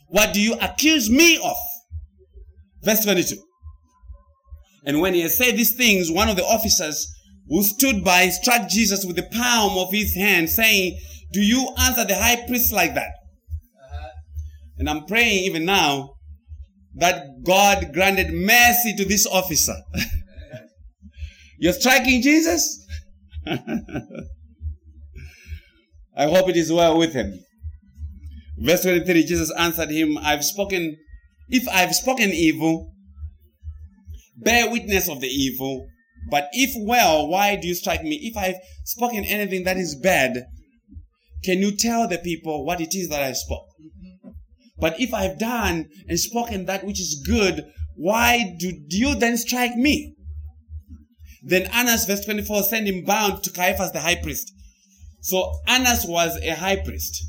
What do you accuse me of? Verse 22. And when he had said these things, one of the officers who stood by struck Jesus with the palm of his hand, saying, Do you answer the high priest like that? Uh-huh. And I'm praying even now that God granted mercy to this officer. You're striking Jesus? I hope it is well with him. Verse 23, Jesus answered him, I've spoken, if I've spoken evil, bear witness of the evil. But if well, why do you strike me? If I've spoken anything that is bad, can you tell the people what it is that I spoke? But if I've done and spoken that which is good, why do, you then strike me? Then Annas, verse 24, sent him bound to Caiaphas the high priest. So Annas was a high priest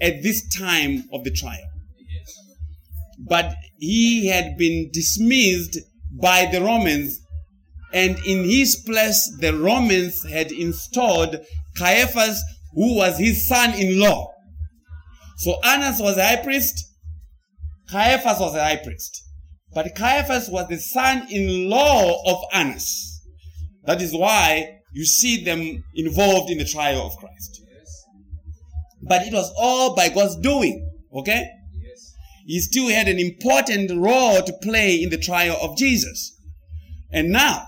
at this time of the trial. But he had been dismissed by the Romans, and in his place, the Romans had installed Caiaphas, who was his son in law. So Annas was a high priest, Caiaphas was a high priest. But Caiaphas was the son in law of Annas. That is why you see them involved in the trial of Christ. Yes. But it was all by God's doing. Okay? Yes. He still had an important role to play in the trial of Jesus. And now,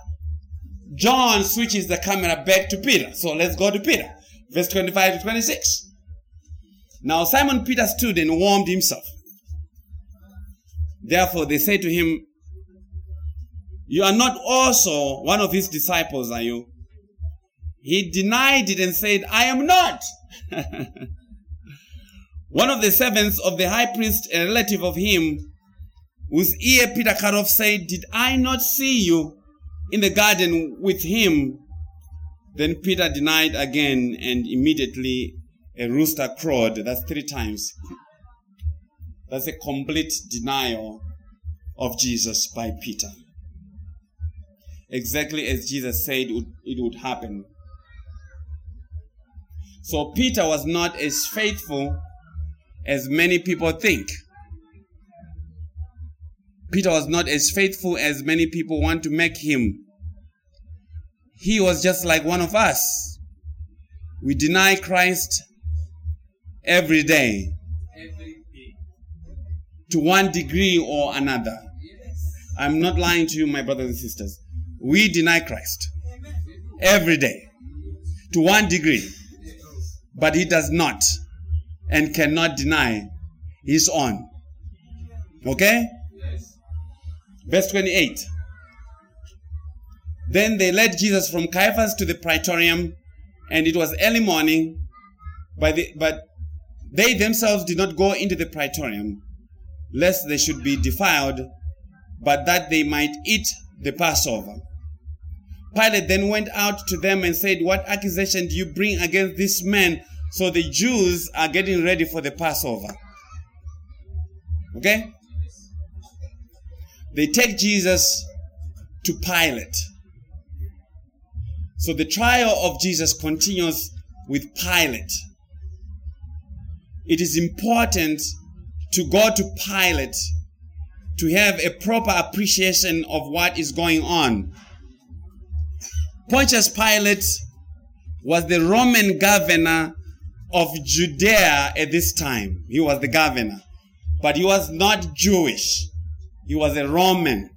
John switches the camera back to Peter. So let's go to Peter. Verse 25 to 26. Now Simon Peter stood and warmed himself. Therefore they said to him, You are not also one of his disciples, are you? He denied it and said, I am not. one of the servants of the high priest, a relative of him, whose ear Peter cut off, said, Did I not see you in the garden with him? Then Peter denied again, and immediately a rooster crowed. That's three times. That's a complete denial of Jesus by Peter. Exactly as Jesus said it would, happen. So Peter was not as faithful as many people think. Peter was not as faithful as many people want to make him. He was just like one of us. We deny Christ every day to one degree or another. I'm not lying to you, my brothers and sisters. We deny Christ every day to one degree, but he does not and cannot deny his own. Okay? Verse 28. Then they led Jesus from Caiaphas to the praetorium, and it was early morning, but, the, but they themselves did not go into the praetorium, lest they should be defiled, but that they might eat the Passover. Pilate then went out to them and said, What accusation do you bring against this man? So the Jews are getting ready for the Passover. Okay? They take Jesus to Pilate. So the trial of Jesus continues with Pilate. It is important to go to Pilate to have a proper appreciation of what is going on. Pontius Pilate was the Roman governor of Judea at this time. He was the governor. But he was not Jewish. He was a Roman.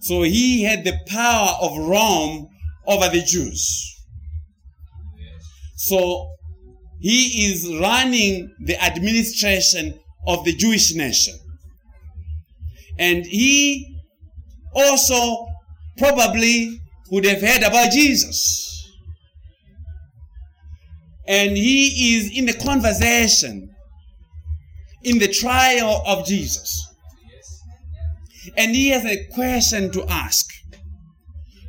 So he had the power of Rome over the Jews. So he is running the administration of the Jewish nation. And he also probably would have heard about Jesus. And he is in the conversation, in the trial of Jesus. And he has a question to ask.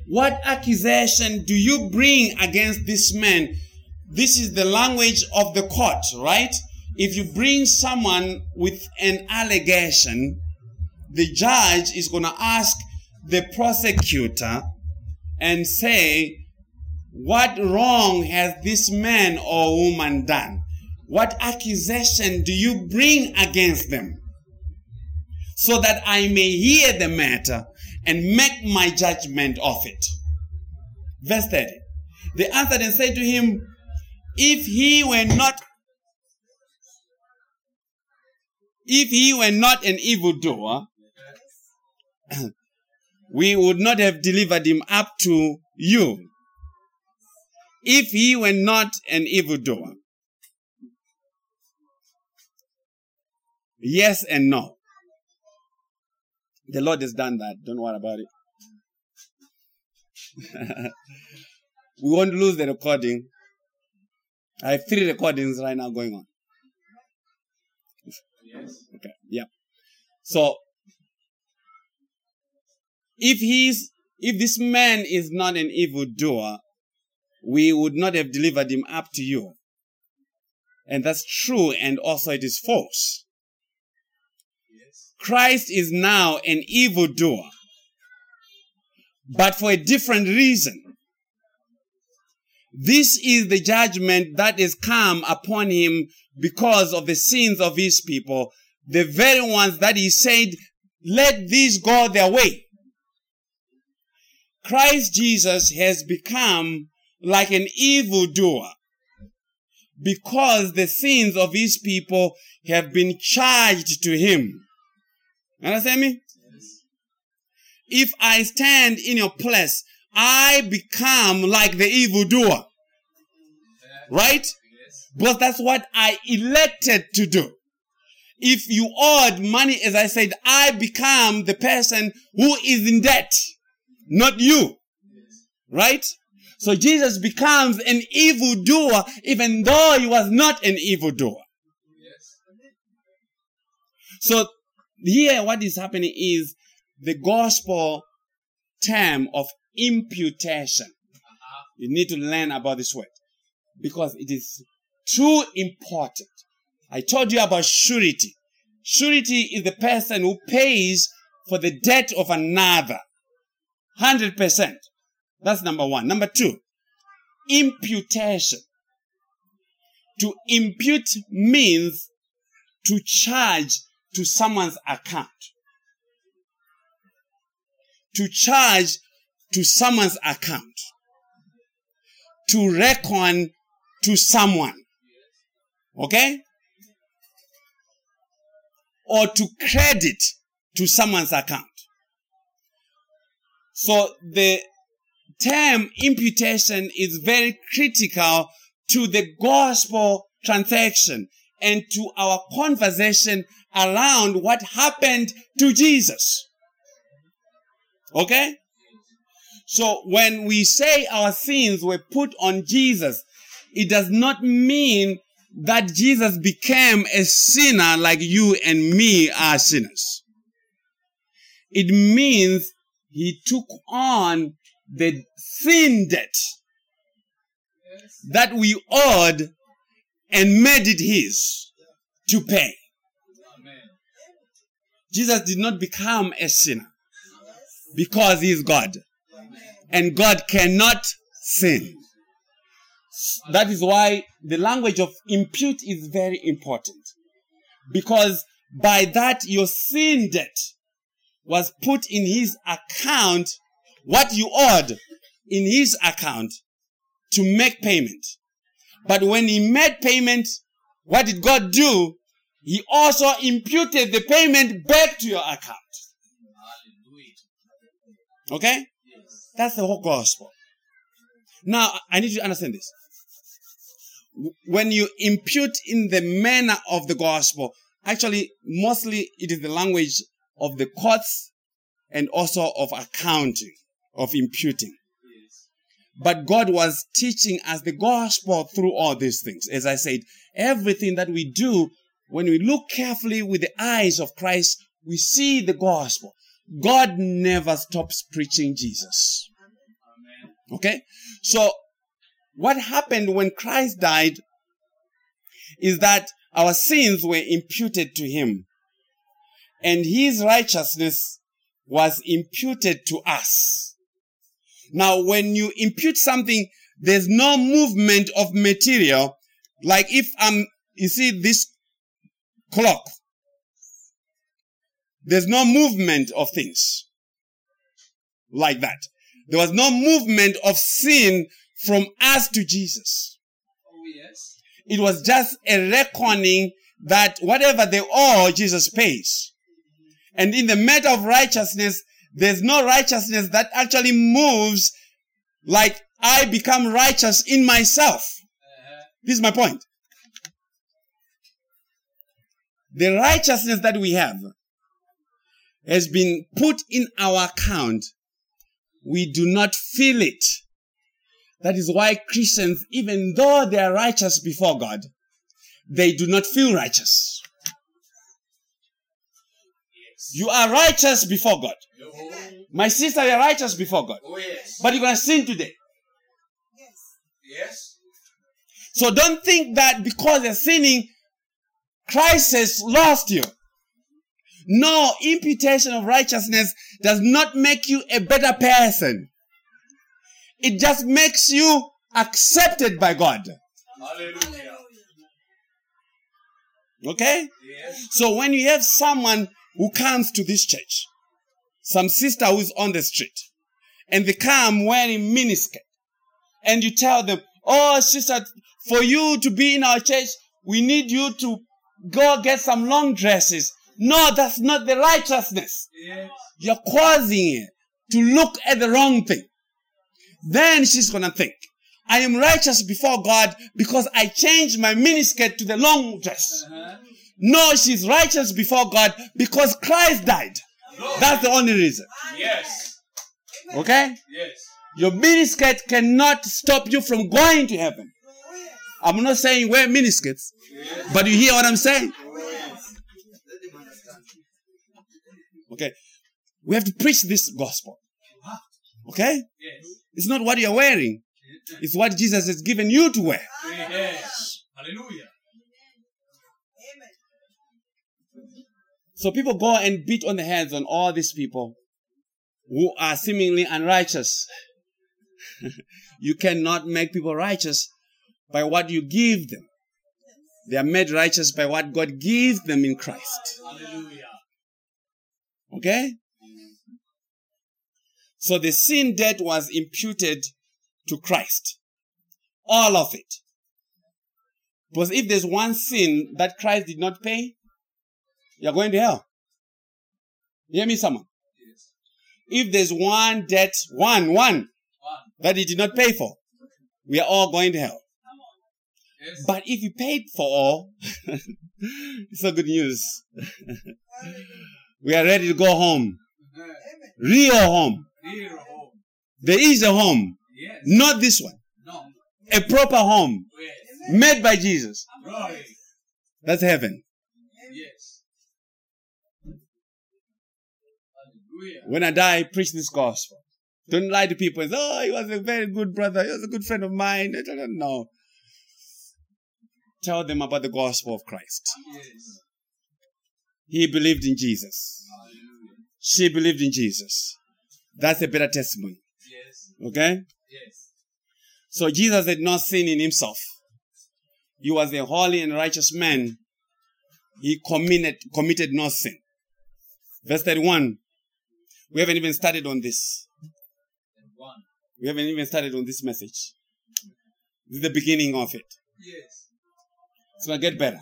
What accusation do you bring against this man? This is the language of the court, right? If you bring someone with an allegation, the judge is going to ask the prosecutor and say, what wrong has this man or woman done? What accusation do you bring against them? So that I may hear the matter and make my judgment of it. Verse 30. They answered and said to him, If he were not if he were not an evildoer, we would not have delivered him up to you. If he were not an evildoer. Yes and no. The Lord has done that. Don't worry about it. we won't lose the recording. I have three recordings right now going on. Yes. Okay. Yeah. So if he's if this man is not an evildoer, we would not have delivered him up to you. And that's true, and also it is false. Christ is now an evildoer, but for a different reason. This is the judgment that is come upon him because of the sins of his people, the very ones that he said, let these go their way. Christ Jesus has become like an evildoer because the sins of his people have been charged to him. Understand me? If I stand in your place, I become like the evildoer. Right? Because that's what I elected to do. If you owed money, as I said, I become the person who is in debt, not you. Right? So Jesus becomes an evildoer even though he was not an evildoer. So here what is happening is the gospel term of imputation. Uh-huh. You need to learn about this word because it is too important. I told you about surety. Surety is the person who pays for the debt of another. 100%. That's number one. Number two, imputation. To impute means to charge to someone's account. To charge to someone's account. To reckon to someone. Okay? Or to credit to someone's account. So the term imputation is very critical to the gospel transaction and to our conversation around what happened to Jesus. Okay? So when we say our sins were put on Jesus, it does not mean that Jesus became a sinner like you and me are sinners. It means he took on the sin debt that we owed and made it his to pay. Jesus did not become a sinner because he is God. And God cannot sin. That is why the language of impute is very important. Because by that your sin debt was put in his account, what you owed in his account to make payment. But when he made payment, what did God do? He also imputed the payment back to your account. Okay? That's the whole gospel. Now, I need you to understand this. When you impute in the manner of the gospel, actually, mostly it is the language of the courts and also of accounting, of imputing. But God was teaching us the gospel through all these things. As I said, everything that we do, when we look carefully with the eyes of Christ, we see the gospel. God never stops preaching Jesus. Okay? So, what happened when Christ died is that our sins were imputed to him. And his righteousness was imputed to us. Now, when you impute something, there's no movement of material. Like if I'm, you see this clock. There's no movement of things like that. There was no movement of sin from us to Jesus. Oh, yes. It was just a reckoning that whatever they owe, Jesus pays. And in the matter of righteousness, there's no righteousness that actually moves like I become righteous in myself. Uh-huh. This is my point. The righteousness that we have has been put in our account. We do not feel it. That is why Christians, even though they are righteous before God, they do not feel righteous. Yes. You are righteous before God. Oh, My sister, you are righteous before God. oh yes. But you're going to sin today. Yes. Yes. So don't think that because you're sinning, Christ has lost you. No, imputation of righteousness does not make you a better person. It just makes you accepted by God. Hallelujah. Okay? Yes. So when you have someone who comes to this church, some sister who's on the street, and they come wearing miniskirt, and you tell them, oh sister, for you to be in our church, we need you to go get some long dresses. No, that's not the righteousness. Yes. You're causing it to look at the wrong thing. Then she's gonna think, I am righteous before God because I changed my miniskirt to the long dress. Uh-huh. No, she's righteous before God because Christ died. That's the only reason. Yes. Okay? Yes. Your miniskirt cannot stop you from going to heaven. I'm not saying wear miniskirts. But you hear what I'm saying? Okay? We have to preach this gospel. Okay? It's not what you're wearing. It's what Jesus has given you to wear. Hallelujah. So people go and beat on the heads on all these people who are seemingly unrighteous. you cannot make people righteous by what you give them. They are made righteous by what God gives them in Christ. Hallelujah. Okay? So the sin debt was imputed to Christ. All of it. Because if there's one sin that Christ did not pay, you're going to hell. Hear me, someone. Yes. If there's one debt, one, One. that he did not pay for, we are all going to hell. Yes. But if you paid for all, it's not good news. we are ready to go home. Real home. Dear home. There is a home. Yes. Not this one. No. A proper home. Yes. Made by Jesus. Glory. That's heaven. Yes. When I die, I preach this gospel. Don't lie to people and say, oh, he was a very good brother. He was a good friend of mine. No. Tell them about the gospel of Christ. Yes. He believed in Jesus. Hallelujah. She believed in Jesus. That's a better testimony. Yes. Okay? Yes. So Jesus had not sin in himself. He was a holy and righteous man. He committed, committed no sin. Verse 31. We haven't even started on this. We haven't even started on this message. This is the beginning of it. Yes. It's going to get better.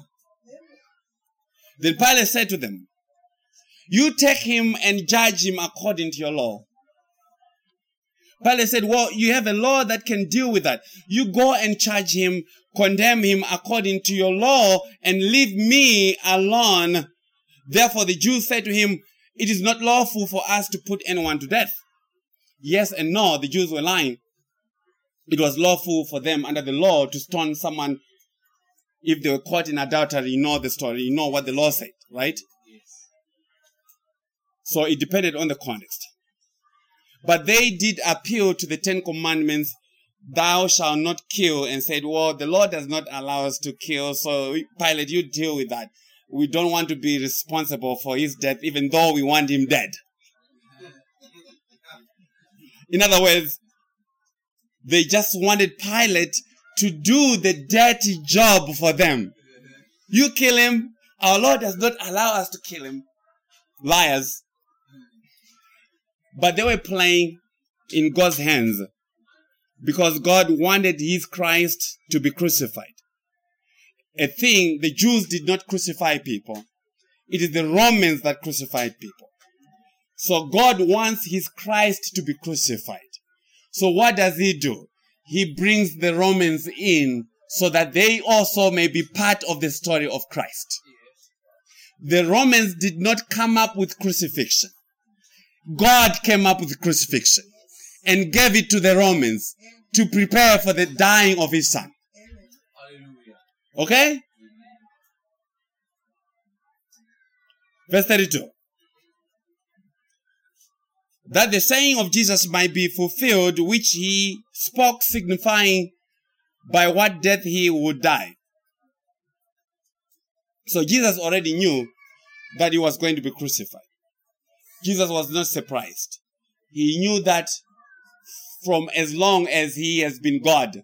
Then Pilate said to them, You take him and judge him according to your law. Pilate said, Well, you have a law that can deal with that. You go and charge him, condemn him according to your law, and leave me alone. Therefore, the Jews said to him, It is not lawful for us to put anyone to death. Yes and no, the Jews were lying. It was lawful for them under the law to stone someone if they were caught in adultery. You know the story, you know what the law said, right? Yes. So it depended on the context. But they did appeal to the Ten Commandments, thou shalt not kill, and said, well, the law does not allow us to kill, so Pilate, you deal with that. We don't want to be responsible for his death, even though we want him dead. In other words, they just wanted Pilate to do the dirty job for them. You kill him, our Lord does not allow us to kill him. Liars. But they were playing in God's hands because God wanted his Christ to be crucified. a thing, the Jews did not crucify people. It is the Romans that crucified people. So God wants his Christ to be crucified. So what does he do? He brings the Romans in so that they also may be part of the story of Christ. The Romans did not come up with crucifixion. God came up with crucifixion and gave it to the Romans to prepare for the dying of his son. Okay? Verse 32. That the saying of Jesus might be fulfilled, which he spoke, signifying by what death he would die. So Jesus already knew that he was going to be crucified. Jesus was not surprised. He knew that from as long as he has been God,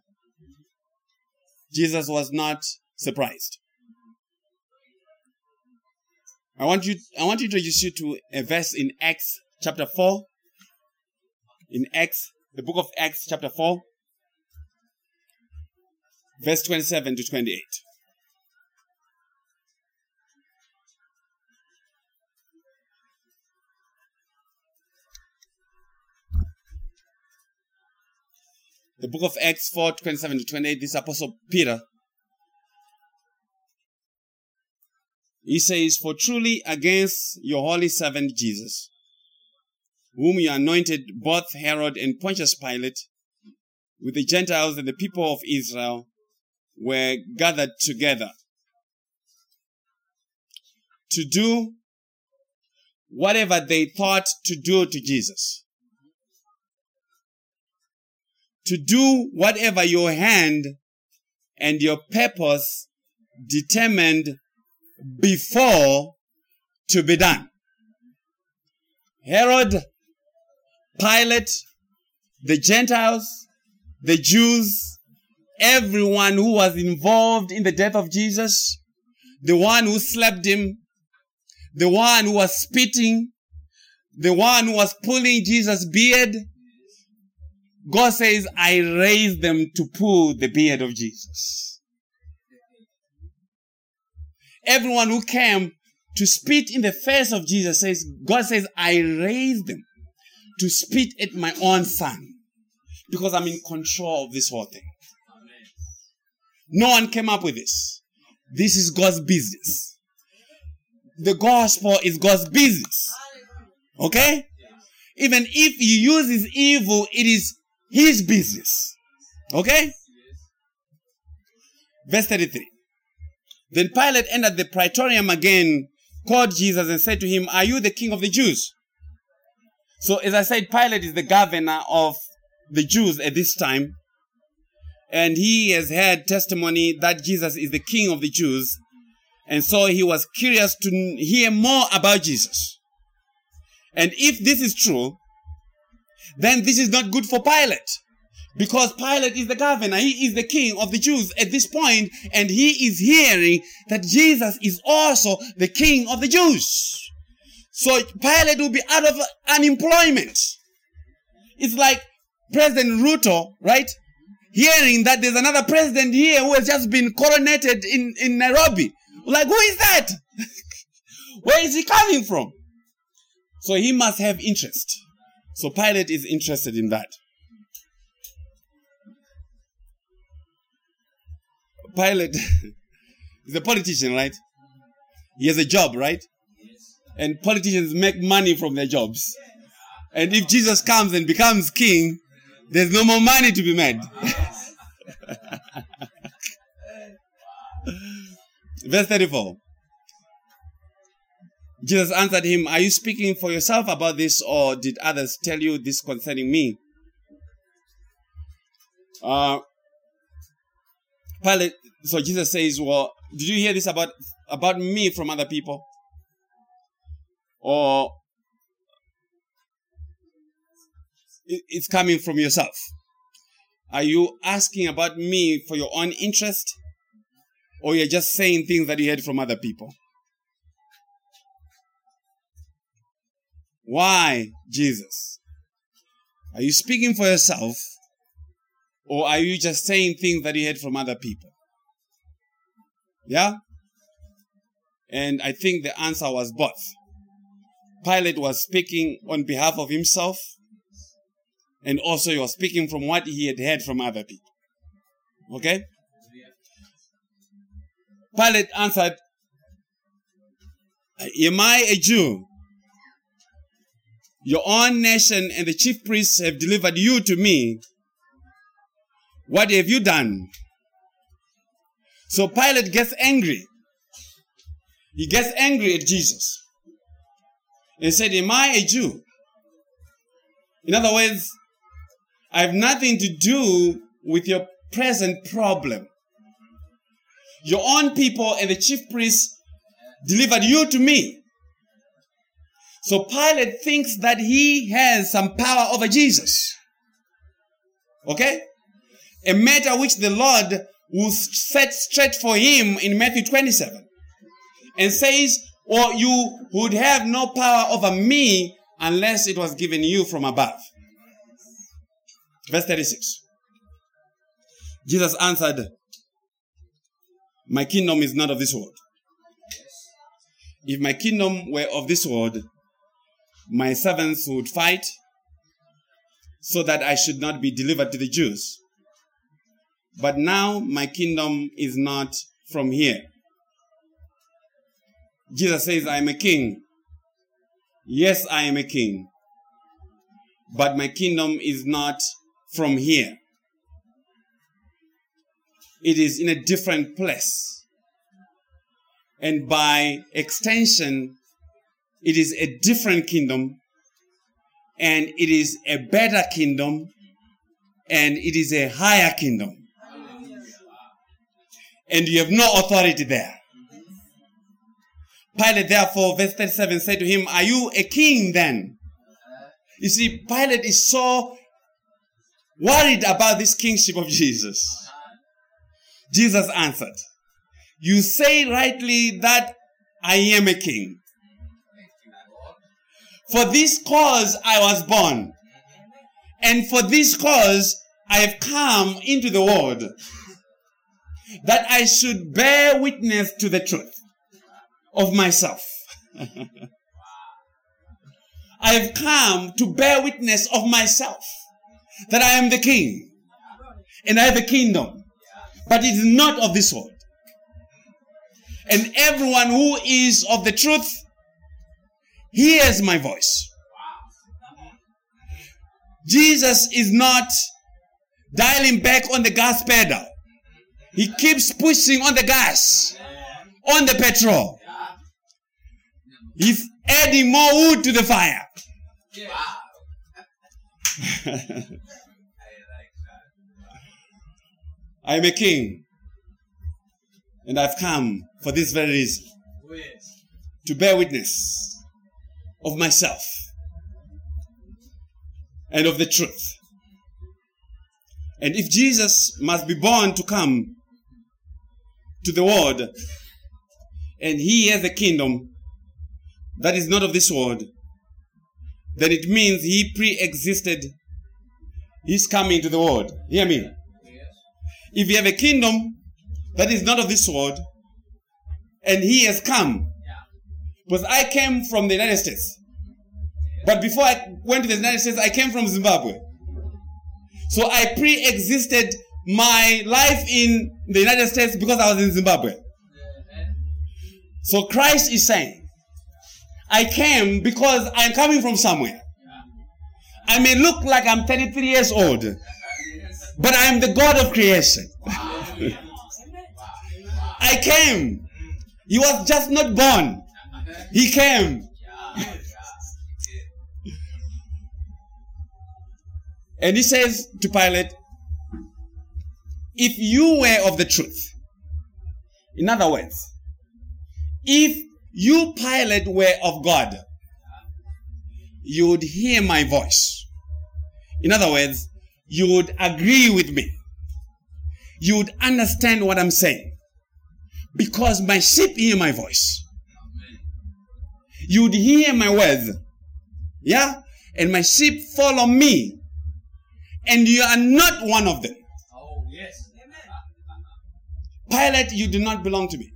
Jesus was not surprised. I want you, I want to introduce you to a verse in Acts chapter 4. In Acts, the book of Acts chapter 4, verse 27 to 28. The book of Acts 4, 27 to 28, this apostle Peter He says, For truly against your holy servant Jesus, whom you anointed both Herod and Pontius Pilate, with the Gentiles and the people of Israel, were gathered together to do whatever they thought to do to Jesus. To do whatever your hand and your purpose determined before to be done. Herod, Pilate, the Gentiles, the Jews, everyone who was involved in the death of Jesus, the one who slapped him, the one who was spitting, the one who was pulling Jesus' beard. God says, I raised them to pull the beard of Jesus. Everyone who came to spit in the face of Jesus says, God says, I raised them to spit at my own son because I'm in control of this whole thing. No one came up with this. This is God's business. The gospel is God's business. Okay? Even if he uses evil, it is his business. Okay? Verse 33. Then Pilate entered the praetorium again, called Jesus, and said to him, Are you the king of the Jews? So, as I said, Pilate is the governor of the Jews at this time. And he has had testimony that Jesus is the king of the Jews. And so he was curious to hear more about Jesus. And if this is true, then this is not good for Pilate. Because Pilate is the governor, he is the king of the Jews at this point, and he is hearing that Jesus is also the king of the Jews. So Pilate will be out of unemployment. It's like President Ruto, right? Hearing that there's another president here who has just been coronated in, in Nairobi. Like, who is that? Where is he coming from? So he must have interest. So Pilate is interested in that. Pilate is a politician, right? He has a job, right? And politicians make money from their jobs. And if Jesus comes and becomes king, there's no more money to be made. Verse 34. Jesus answered him, Are you speaking for yourself about this, or did others tell you this concerning me? Uh, Pilate, so Jesus says, Well, did you hear this about, about me from other people? Or it's coming from yourself? Are you asking about me for your own interest? Or you're just saying things that you heard from other people? Why, Jesus? Are you speaking for yourself? Or are you just saying things that you heard from other people? Yeah? And I think the answer was both. Pilate was speaking on behalf of himself, and also he was speaking from what he had heard from other people. Okay? Pilate answered, Am I a Jew? Your own nation and the chief priests have delivered you to me. What have you done? So Pilate gets angry. He gets angry at Jesus and said, Am I a Jew? In other words, I have nothing to do with your present problem. Your own people and the chief priests delivered you to me. So Pilate thinks that he has some power over Jesus. Okay? A matter which the Lord will set straight for him in Matthew 27 and says, or you would have no power over me unless it was given you from above. Verse 36. Jesus answered, My kingdom is not of this world. If my kingdom were of this world, my servants would fight so that I should not be delivered to the Jews. But now my kingdom is not from here. Jesus says, I am a king. Yes, I am a king. But my kingdom is not from here. It is in a different place. And by extension, it is a different kingdom. And it is a better kingdom. And it is a higher kingdom. And you have no authority there. Pilate, therefore, verse 37 said to him, Are you a king then? You see, Pilate is so worried about this kingship of Jesus. Jesus answered, You say rightly that I am a king. For this cause I was born, and for this cause I have come into the world, that I should bear witness to the truth of myself. I have come to bear witness of myself that I am the king and I have a kingdom, but it is not of this world. And everyone who is of the truth hears my voice. Jesus is not dialing back on the gas pedal. He keeps pushing on the gas, on the petrol. He's adding more wood to the fire. I am a king. And I've come for this very reason to bear witness of myself and of the truth. And if Jesus must be born to come to the world and he has a kingdom that is not of this world, then it means he pre existed his coming to the world. Hear me? If you have a kingdom that is not of this world, and he has come, because I came from the United States, but before I went to the United States, I came from Zimbabwe. So I pre existed my life in the United States because I was in Zimbabwe. So Christ is saying, I came because I'm coming from somewhere. I may look like I'm 33 years old, but I am the God of creation. I came. He was just not born. He came. And he says to Pilate, if you were of the truth, in other words, if you, Pilate, were of God, you would hear my voice. In other words, you would agree with me. You would understand what I'm saying. Because my sheep hear my voice. You would hear my words. Yeah? And my sheep follow me. And you are not one of them. Oh, yes. Pilate, you do not belong to me.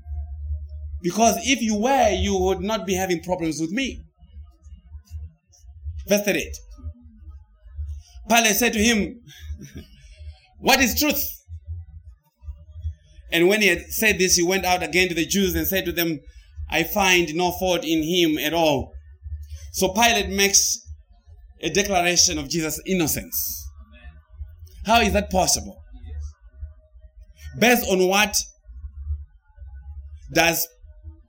Because if you were, you would not be having problems with me. Verse 38. Pilate said to him, What is truth? And when he had said this, he went out again to the Jews and said to them, I find no fault in him at all. So Pilate makes a declaration of Jesus' innocence. How is that possible? Based on what does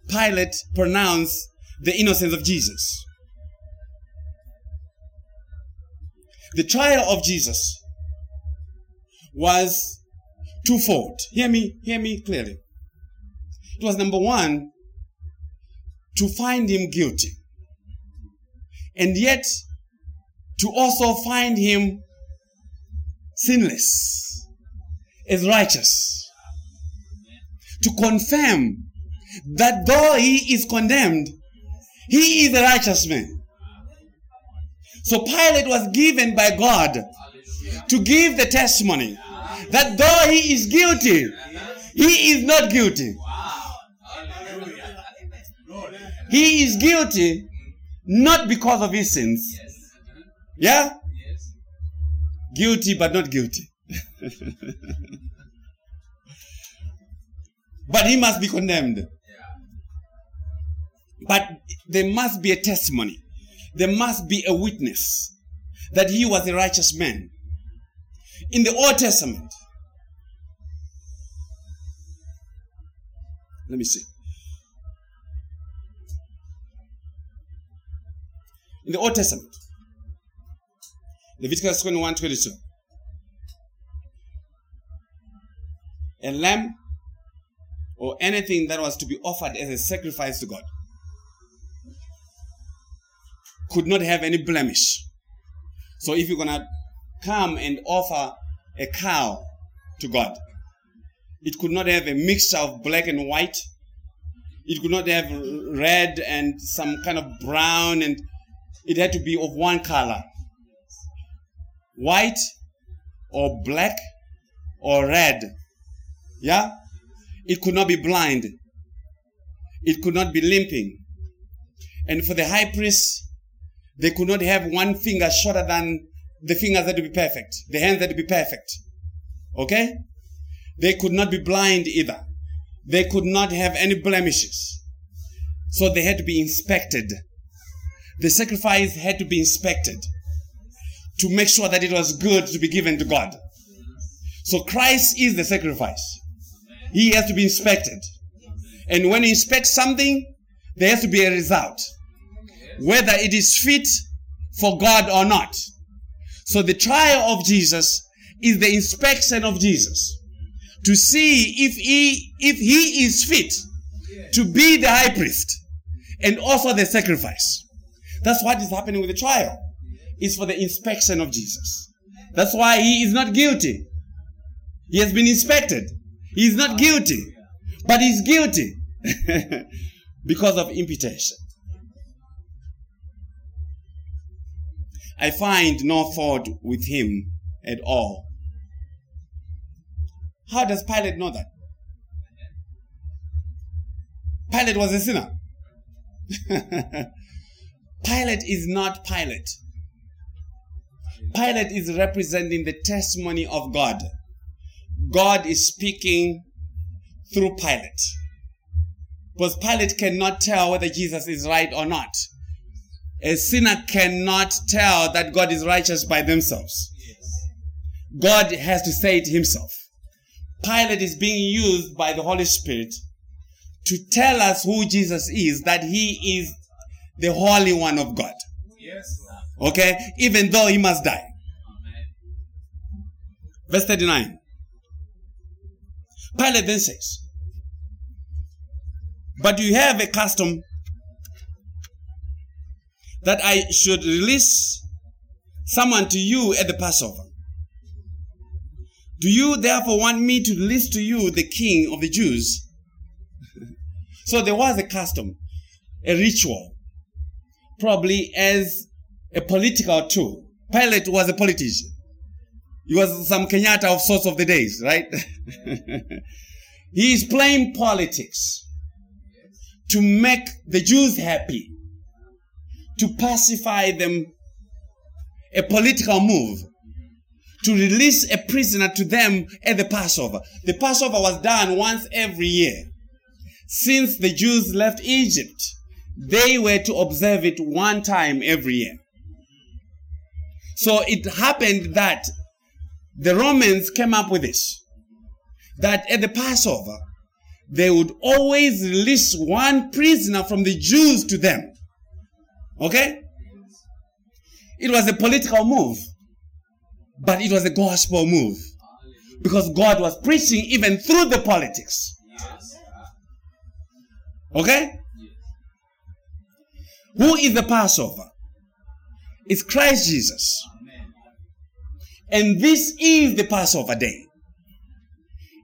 Pilate pronounce the innocence of Jesus? The trial of Jesus was twofold. Hear me, hear me clearly. It was number one, to find him guilty. And yet, to also find him sinless, as righteous. To confirm that though he is condemned, he is a righteous man. So Pilate was given by God to give the testimony that though he is guilty, he is not guilty. He is guilty not because of his sins. Yeah? Guilty but not guilty. but he must be condemned. But there must be a testimony. There must be a witness that he was a righteous man. In the Old Testament, let me see. In the Old Testament, Leviticus 21 22. A lamb or anything that was to be offered as a sacrifice to God could not have any blemish. So if you're going to come and offer a cow to God, it could not have a mixture of black and white. It could not have red and some kind of brown, and it had to be of one color white or black or red. Yeah? It could not be blind. It could not be limping. And for the high priest, they could not have one finger shorter than the fingers that would be perfect. The hands that would be perfect. Okay? They could not be blind either. They could not have any blemishes. So they had to be inspected. The sacrifice had to be inspected to make sure that it was good to be given to God. So Christ is the sacrifice. He has to be inspected. And when you inspect something, there has to be a result. Whether it is fit for God or not. So the trial of Jesus is the inspection of Jesus to see if he, if he is fit to be the high priest and also the sacrifice. That's what is happening with the trial. It's for the inspection of Jesus. That's why he is not guilty. He has been inspected. He is not guilty, but he's guilty because of imputation. I find no fault with him at all. How does Pilate know that? Pilate was a sinner. Pilate is not Pilate. Pilate is representing the testimony of God. God is speaking through Pilate. Because Pilate cannot tell whether Jesus is right or not. A sinner cannot tell that God is righteous by themselves. God has to say it himself. Pilate is being used by the Holy Spirit to tell us who Jesus is, that he is the Holy One of God. Yes. Okay? Even though he must die. Verse 39. Pilate then says, But you have a custom that I should release someone to you at the Passover. Do you therefore want me to release to you the king of the Jews? so there was a custom, a ritual, probably as a political tool. Pilate was a politician. He was some Kenyatta of sorts of the days, right? he is playing politics to make the Jews happy, to pacify them, a political move, to release a prisoner to them at the Passover. The Passover was done once every year. Since the Jews left Egypt, they were to observe it one time every year. So it happened that the Romans came up with this that at the Passover, they would always release one prisoner from the Jews to them. Okay? It was a political move, but it was a gospel move because God was preaching even through the politics. Okay? Who is the Passover? It's Christ Jesus. And this is the Passover day.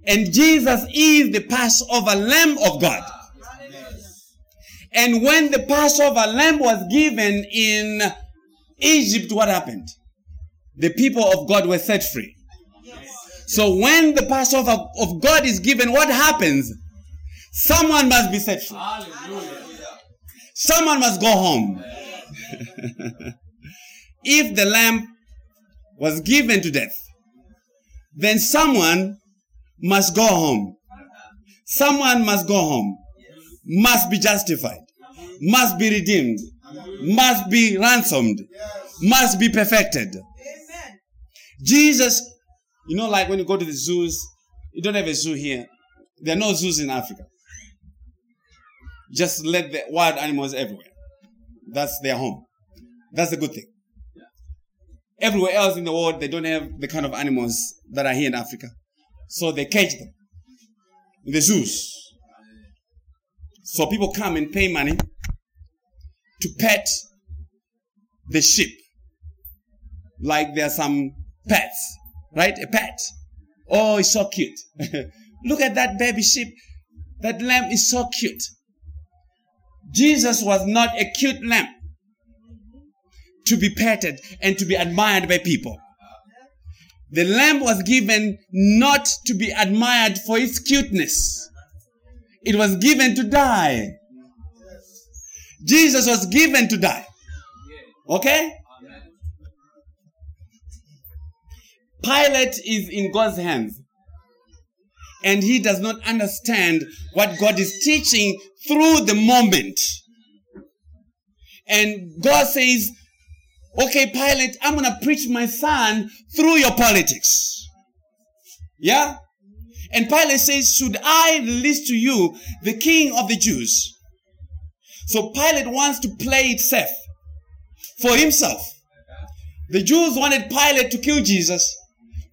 And Jesus is the Passover Lamb of God. And when the Passover lamb was given in Egypt, what happened? The people of God were set free. So when the Passover of God is given, what happens? Someone must be set free. Someone must go home. if the lamb was given to death, then someone must go home. Someone must go home. Must be justified. Must be redeemed. Must be ransomed. Must be perfected. Amen. Jesus, you know, like when you go to the zoos, you don't have a zoo here. There are no zoos in Africa. Just let the wild animals everywhere. That's their home. That's the good thing. Everywhere else in the world, they don't have the kind of animals that are here in Africa. So they cage them in the zoos. So people come and pay money to pet the sheep. Like there are some pets, right? A pet. Oh, it's so cute. Look at that baby sheep. That lamb is so cute. Jesus was not a cute lamb to be petted and to be admired by people. The lamb was given not to be admired for its cuteness. It was given to die. Jesus was given to die. Okay? Pilate is in God's hands. And he does not understand what God is teaching through the moment. And God says, okay, Pilate, I'm going to preach my son through your politics. Yeah? And Pilate says, should I release to you the king of the Jews? So Pilate wants to play it safe for himself. The Jews wanted Pilate to kill Jesus.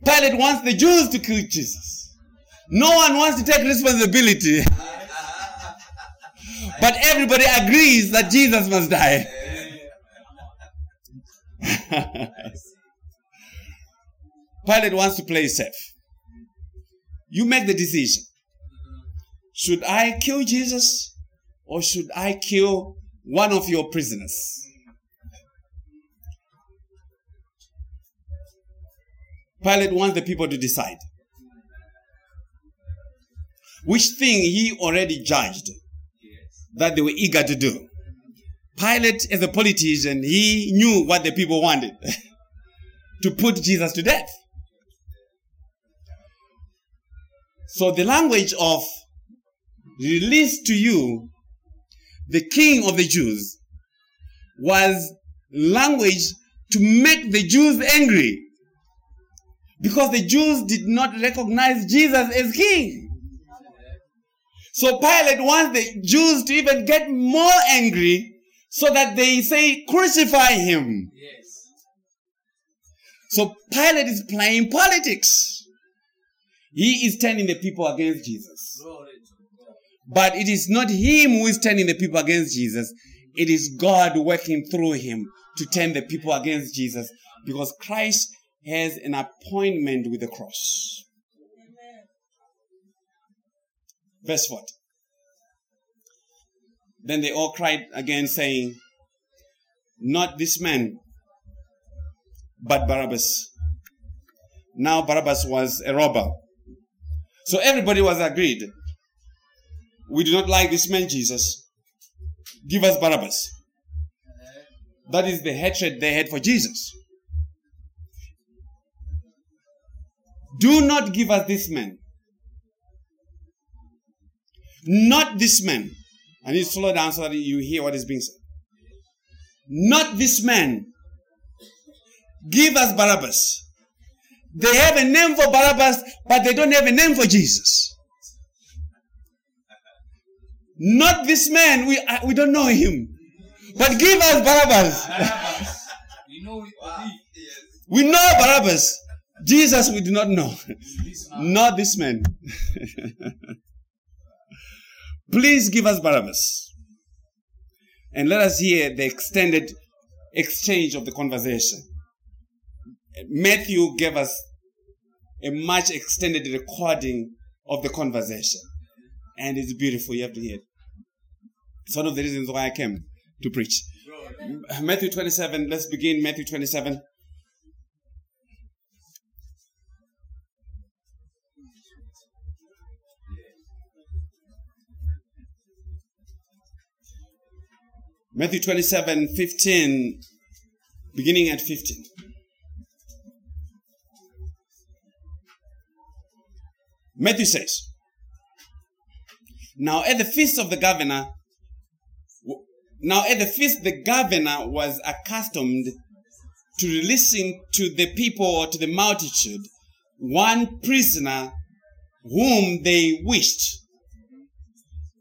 Pilate wants the Jews to kill Jesus. No one wants to take responsibility. but everybody agrees that Jesus must die. Pilate wants to play it safe. You make the decision. Should I kill Jesus or should I kill one of your prisoners? Pilate wants the people to decide. Which thing he already judged that they were eager to do. Pilate, as a politician, he knew what the people wanted to put Jesus to death. So the language of release to you the king of the Jews was language to make the Jews angry because the Jews did not recognize Jesus as king. So Pilate wants the Jews to even get more angry so that they say, crucify him. Yes. So Pilate is playing politics. He is turning the people against Jesus. Glory to God. But it is not him who is turning the people against Jesus. It is God working through him to turn the people against Jesus because Christ has an appointment with the cross. Verse 40. Then they all cried again, saying, Not this man, but Barabbas. Now Barabbas was a robber. So everybody was agreed. We do not like this man, Jesus. give us Barabbas. That is the hatred they had for Jesus. Do not give us this man. Not this man. I need to slow down so that you hear what is being said. Not this man. Give us Barabbas. They have a name for Barabbas, but they don't have a name for Jesus. Not this man. We, uh, we don't know him. But give us Barabbas. Barabbas. We know it. Wow. We know Barabbas. Jesus, we do not know. Not this man. Please give us Barabbas. And let us hear the extended exchange of the conversation. Matthew gave us a much extended recording of the conversation. And it's beautiful. You have to hear it. It's one of the reasons why I came to preach. Matthew 27, let's begin Matthew 27. Matthew 27, 15, beginning at 15. Matthew says, Now at the feast of the governor, now at the feast the governor was accustomed to releasing to the people or to the multitude one prisoner whom they wished.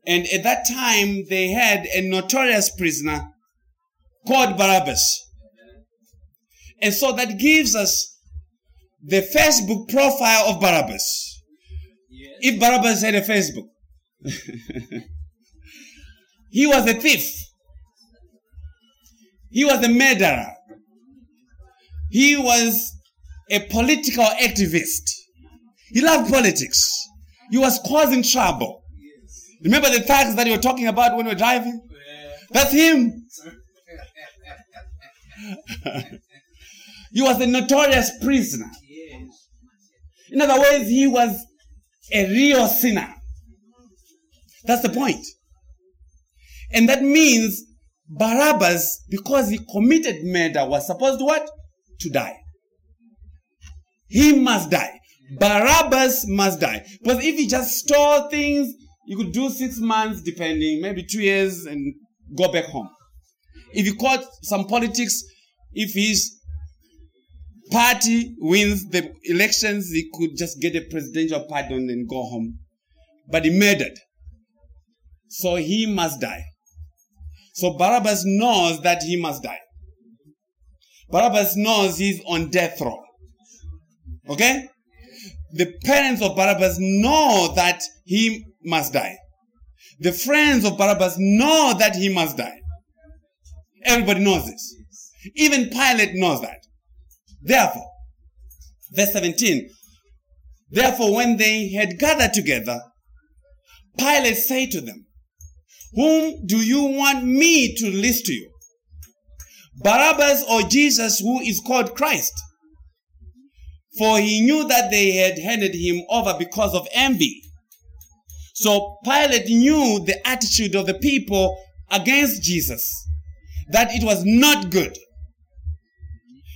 And at that time, they had a notorious prisoner called Barabbas. And so that gives us the Facebook profile of Barabbas. If Barabbas had a Facebook, he was a thief, he was a murderer, he was a political activist. He loved politics, he was causing trouble. Remember the thugs that you were talking about when we were driving? That's him. he was a notorious prisoner. In other words, he was a real sinner. That's the point. And that means Barabbas, because he committed murder, was supposed to what? To die. He must die. Barabbas must die. Because if he just stole things, you could do six months, depending, maybe two years, and go back home. If he caught some politics, if his party wins the elections, he could just get a presidential pardon and go home. But he murdered. So he must die. So Barabbas knows that he must die. Barabbas knows he's on death row. Okay? The parents of Barabbas know that he must die. The friends of Barabbas know that he must die. Everybody knows this. Even Pilate knows that. Therefore, verse 17, therefore, when they had gathered together, Pilate said to them, Whom do you want me to release to you? Barabbas or Jesus, who is called Christ? For he knew that they had handed him over because of envy. So Pilate knew the attitude of the people against Jesus, that it was not good.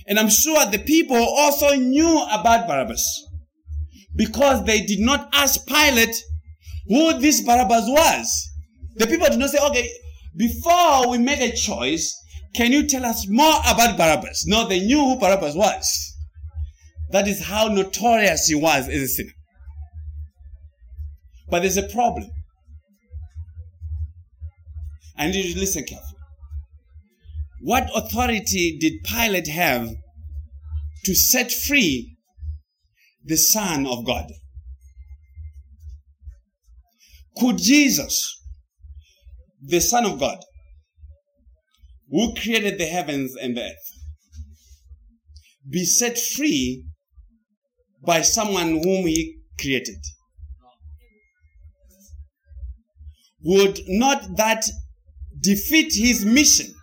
And I'm sure the people also knew about Barabbas because they did not ask Pilate who this Barabbas was. The people did not say, okay, before we make a choice, can you tell us more about Barabbas? No, they knew who Barabbas was. That is how notorious he was as a sinner. But there's a problem. Need you listen carefully. What authority did Pilate have to set free the Son of God? Could Jesus, the Son of God, who created the heavens and the earth, be set free by someone whom he created? Would not that defeat his mission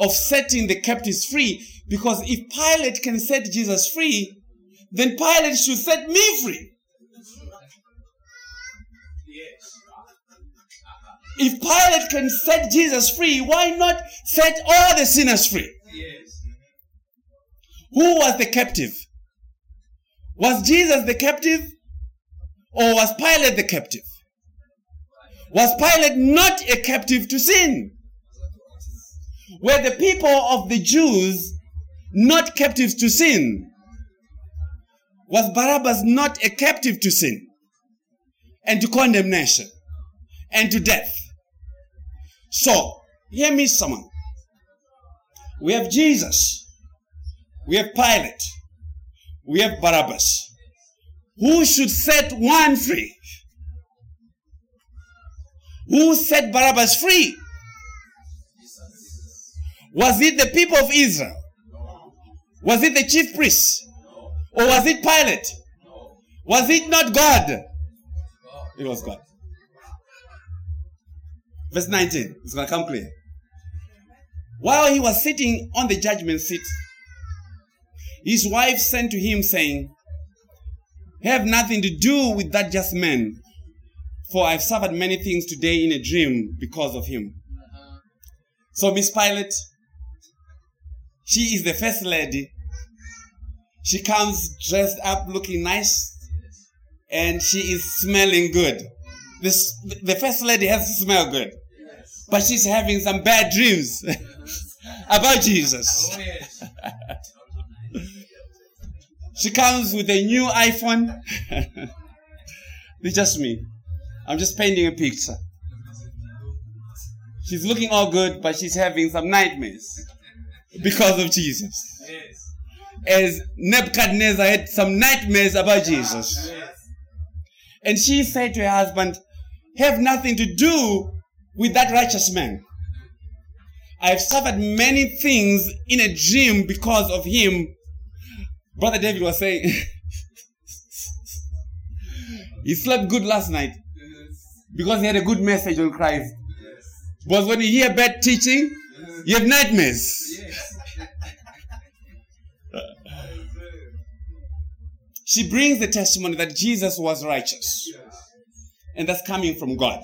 of setting the captives free? Because if Pilate can set Jesus free, then Pilate should set me free. If Pilate can set Jesus free, why not set all the sinners free? Yes. Who was the captive? Was Jesus the captive? Or was Pilate the captive? Was Pilate not a captive to sin? Were the people of the Jews not captives to sin? Was Barabbas not a captive to sin and to condemnation and to death? So, hear me, someone. We have Jesus. We have Pilate. We have Barabbas. Who should set one free? Who set Barabbas free? Was it the people of Israel? Was it the chief priests? Or was it Pilate? Was it not God? It was God. Verse 19. It's going to come clear. While he was sitting on the judgment seat, his wife sent to him, saying, Have nothing to do with that just man, for I've suffered many things today in a dream because of him. So, Miss Pilate, she is the first lady. She comes dressed up, looking nice, and she is smelling good. This, the first lady has to smell good, but she's having some bad dreams about Jesus. She comes with a new iPhone. it's just me. I'm just painting a picture. She's looking all good, but she's having some nightmares because of Jesus. Yes. As Nebuchadnezzar had some nightmares about Jesus. Yes. And she said to her husband, Have nothing to do with that righteous man. I've suffered many things in a dream because of him. Brother David was saying, he slept good last night because he had a good message on Christ. Yes. But when you hear bad teaching, you have nightmares. Yes. She brings the testimony that Jesus was righteous. And that's coming from God.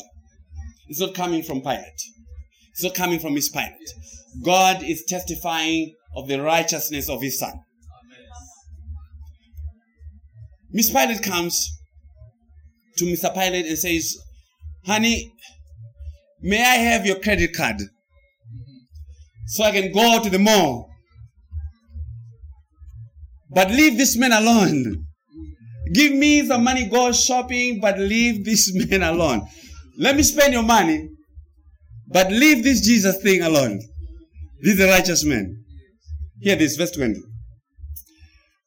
It's not coming from Pilate. It's not coming from his Pilate. God is testifying of the righteousness of his son. Miss Pilate comes to Mr. Pilate and says, Honey, may I have your credit card so I can go to the mall? But leave this man alone. Give me some money, go shopping, but leave this man alone. Let me spend your money, but leave this Jesus thing alone. This is a righteous man. Hear this, verse 20.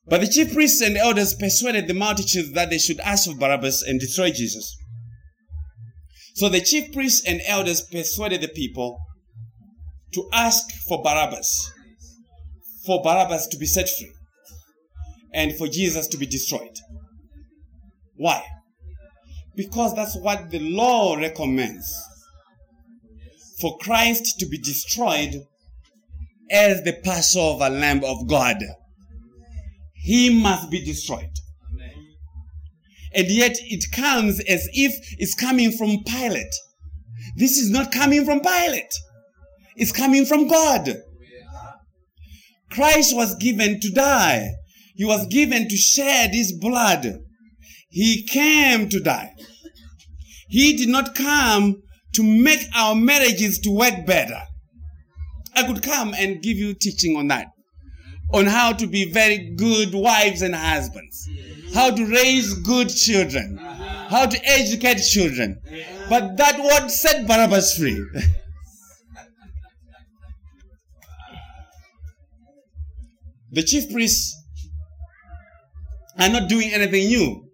But the chief priests and elders persuaded the multitude that they should ask for Barabbas and destroy Jesus. So the chief priests and elders persuaded the people to ask for Barabbas, for Barabbas to be set free, and for Jesus to be destroyed. Why? Because that's what the law recommends. For Christ to be destroyed as the Passover Lamb of God. He must be destroyed. And yet it comes as if it's coming from Pilate. This is not coming from Pilate. It's coming from God. Christ was given to die. He was given to shed his blood. He came to die. He did not come to make our marriages to work better. I could come and give you teaching on that. On how to be very good wives and husbands. How to raise good children. How to educate children. But that word set Barabbas free. the chief priests are not doing anything new.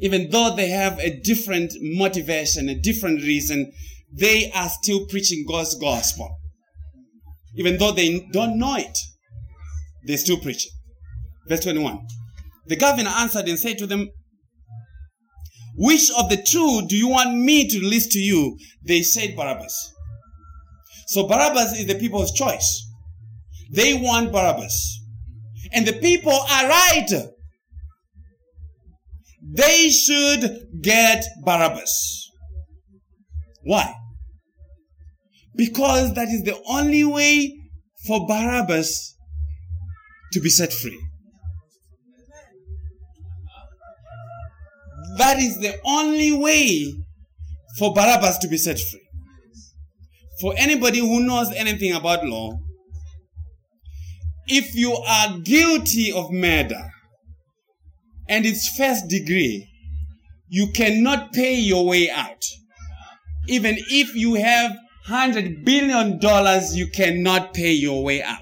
Even though they have a different motivation, a different reason, they are still preaching God's gospel. Even though they don't know it, they still preach it. Verse 21. The governor answered and said to them, Which of the two do you want me to list to you? They said Barabbas. So Barabbas is the people's choice. They want Barabbas. And the people are right. They should get Barabbas. Why? Because that is the only way for Barabbas to be set free. That is the only way for Barabbas to be set free. For anybody who knows anything about law, if you are guilty of murder and it's first degree, you cannot pay your way out. Even if you have hundred billion dollars, you cannot pay your way out.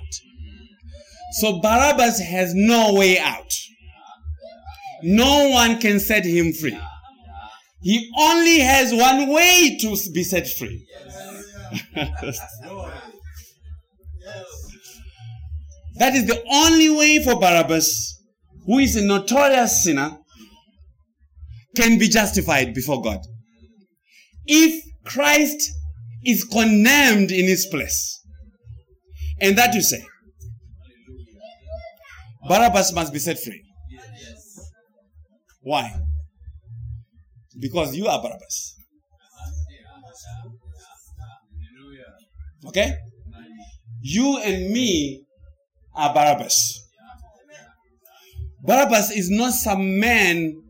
So Barabbas has no way out. No one can set him free. He only has one way to be set free. that is the only way for Barabbas, who is a notorious sinner, can be justified before God. If Christ is condemned in his place, and that you say, Barabbas must be set free. Why? Because you are Barabbas. Okay? You and me are Barabbas. Barabbas is not some man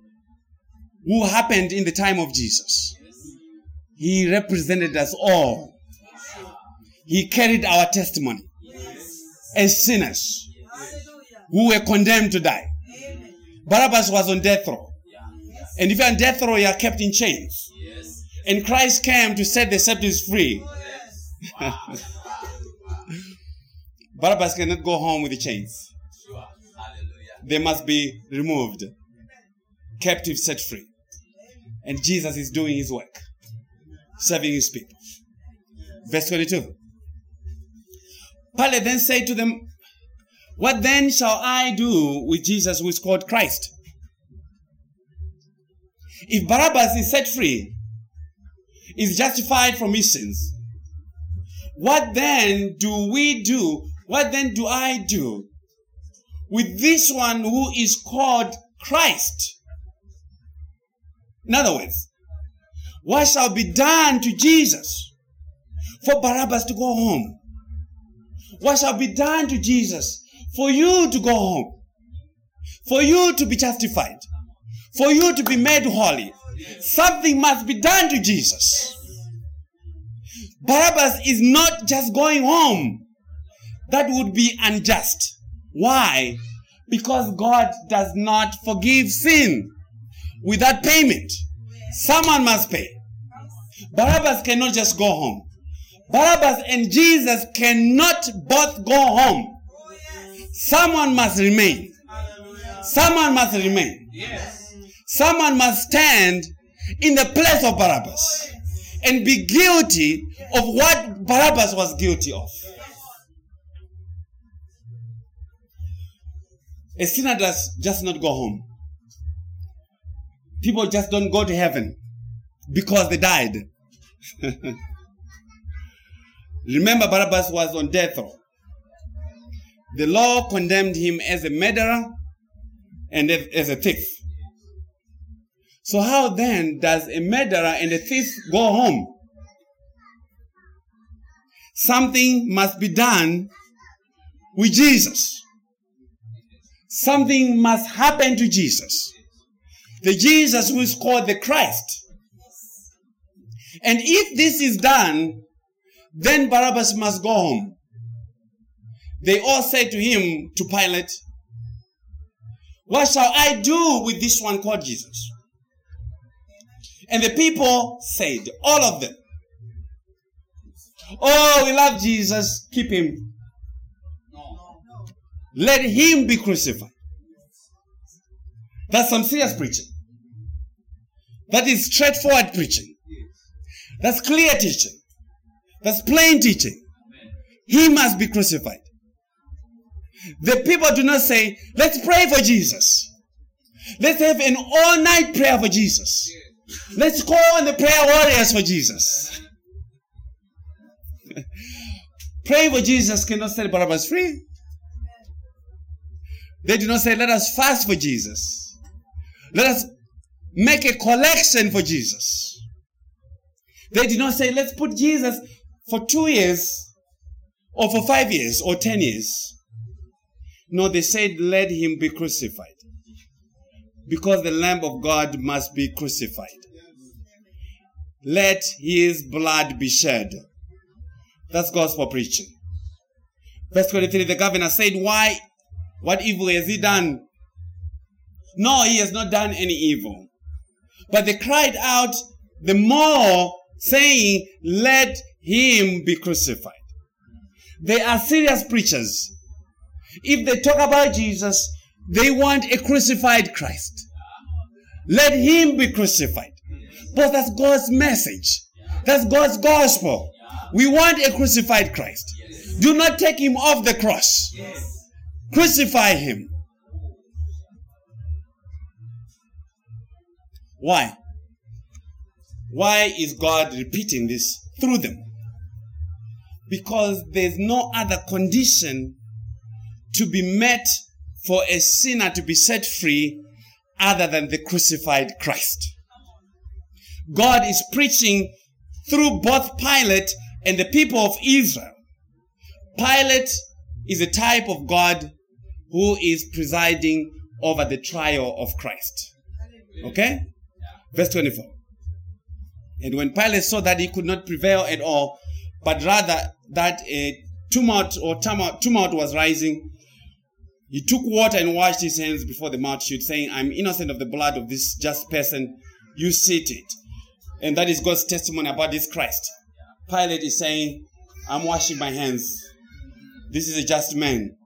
who happened in the time of Jesus. He represented us all. He carried our testimony as sinners who were condemned to die. Barabbas was on death row. And if you're on death row, you are kept in chains. And Christ came to set the captives free. Barabbas cannot go home with the chains. They must be removed. Captives set free. And Jesus is doing his work, serving his people. Verse 22. Pilate then said to them, What then shall I do with Jesus who is called Christ? If Barabbas is set free, is justified from his sins, what then do we do? What then do I do with this one who is called Christ? In other words, what shall be done to Jesus for Barabbas to go home? What shall be done to Jesus for you to go home? For you to be justified? For you to be made holy? Something must be done to Jesus. Barabbas is not just going home. That would be unjust. Why? Because God does not forgive sin without payment. Someone must pay. Barabbas cannot just go home. Barabbas and Jesus cannot both go home. Someone must remain. Someone must remain. Someone must stand in the place of Barabbas and be guilty of what Barabbas was guilty of. A sinner does just not go home. People just don't go to heaven because they died. Remember, Barabbas was on death row. The law condemned him as a murderer and as a thief. So, how then does a murderer and a thief go home? Something must be done with Jesus. Something must happen to Jesus. The Jesus who is called the Christ. And if this is done, then Barabbas must go home. They all said to him, to Pilate, What shall I do with this one called Jesus? And the people said, all of them, Oh, we love Jesus, keep him. Let him be crucified. That's some serious preaching. That is straightforward preaching. That's clear teaching. That's plain teaching. He must be crucified. The people do not say, let's pray for Jesus. Let's have an all night prayer for Jesus. Let's call on the prayer warriors for Jesus. Pray for Jesus cannot set Barabbas free. They did not say, let us fast for Jesus. Let us make a collection for Jesus. They did not say, let's put Jesus for two years or for five years or ten years. No, they said, let him be crucified. Because the Lamb of God must be crucified. Let his blood be shed. That's gospel preaching. Verse 23, the governor said, why, what evil has he done? No, he has not done any evil. But they cried out the more, saying, let him be crucified. They are serious preachers. If they talk about Jesus, they want a crucified Christ. Let him be crucified. But that's God's message. That's God's gospel. We want a crucified Christ. Do not take him off the cross. Crucify him. Why? Why is God repeating this through them? Because there's no other condition to be met for a sinner to be set free other than the crucified Christ. God is preaching through both Pilate and the people of Israel. Pilate is a type of God who is presiding over the trial of Christ. Okay? Verse 24. And when Pilate saw that he could not prevail at all, but rather that a tumult or tumult, tumult was rising, he took water and washed his hands before the multitude, saying, I'm innocent of the blood of this just person. You sit it. And that is God's testimony about this Christ. Pilate is saying, I'm washing my hands. This is a just man.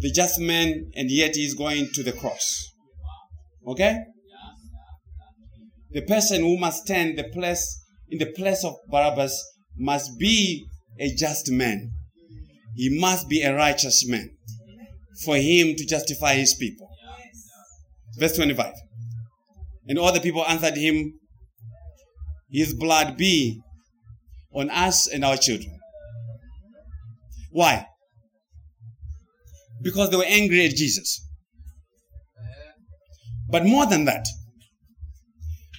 The just man, and yet he is going to the cross. Okay? The person who must stand the place in the place of Barabbas must be a just man. He must be a righteous man for him to justify his people. Verse 25. And all the people answered him, His blood be on us and our children. Why? Because they were angry at Jesus. But more than that,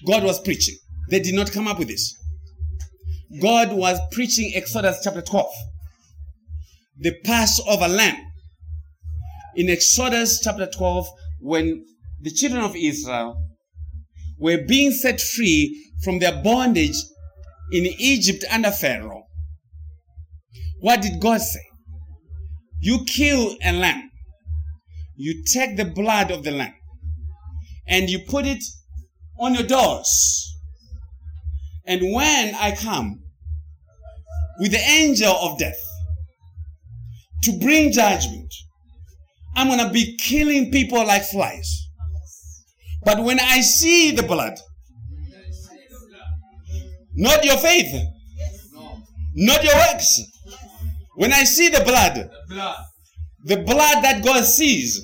God was preaching. They did not come up with this. God was preaching Exodus chapter 12, the Passover lamb. In Exodus chapter 12, when the children of Israel were being set free from their bondage in Egypt under Pharaoh, what did God say? You kill a lamb, you take the blood of the lamb, and you put it on your doors. And when I come with the angel of death to bring judgment, I'm going to be killing people like flies. But when I see the blood, not your faith, not your works, when I see the blood, Blood. the blood that God sees,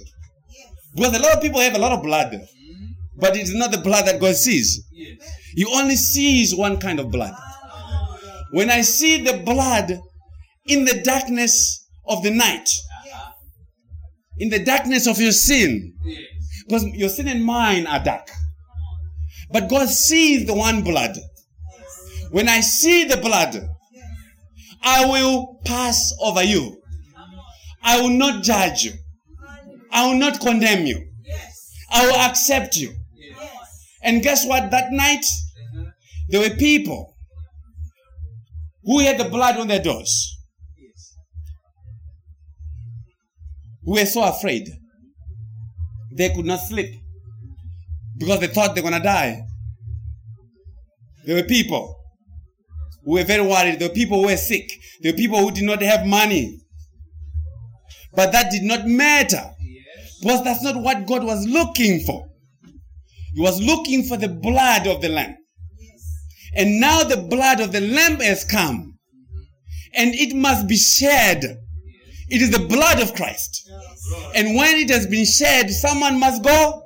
because a lot of people have a lot of blood, hmm? but it's not the blood that God sees. Yes. He only sees one kind of blood. Ah. When I see the blood in the darkness of the night, in the darkness of your sin, Yes. because your sin and mine are dark. But God sees the one blood. When I see the blood, I will pass over you. I will not judge you. I will not condemn you. I will accept you. And guess what? That night, there were people who had the blood on their doors, who were so afraid they could not sleep because they thought they were going to die. There were people who were very worried. Were people were sick. Were people who did not have money. But that did not matter because that's not what God was looking for. He was looking for the blood of the Lamb. And now the blood of the Lamb has come. And it must be shed. It is the blood of Christ. And when it has been shed, someone must go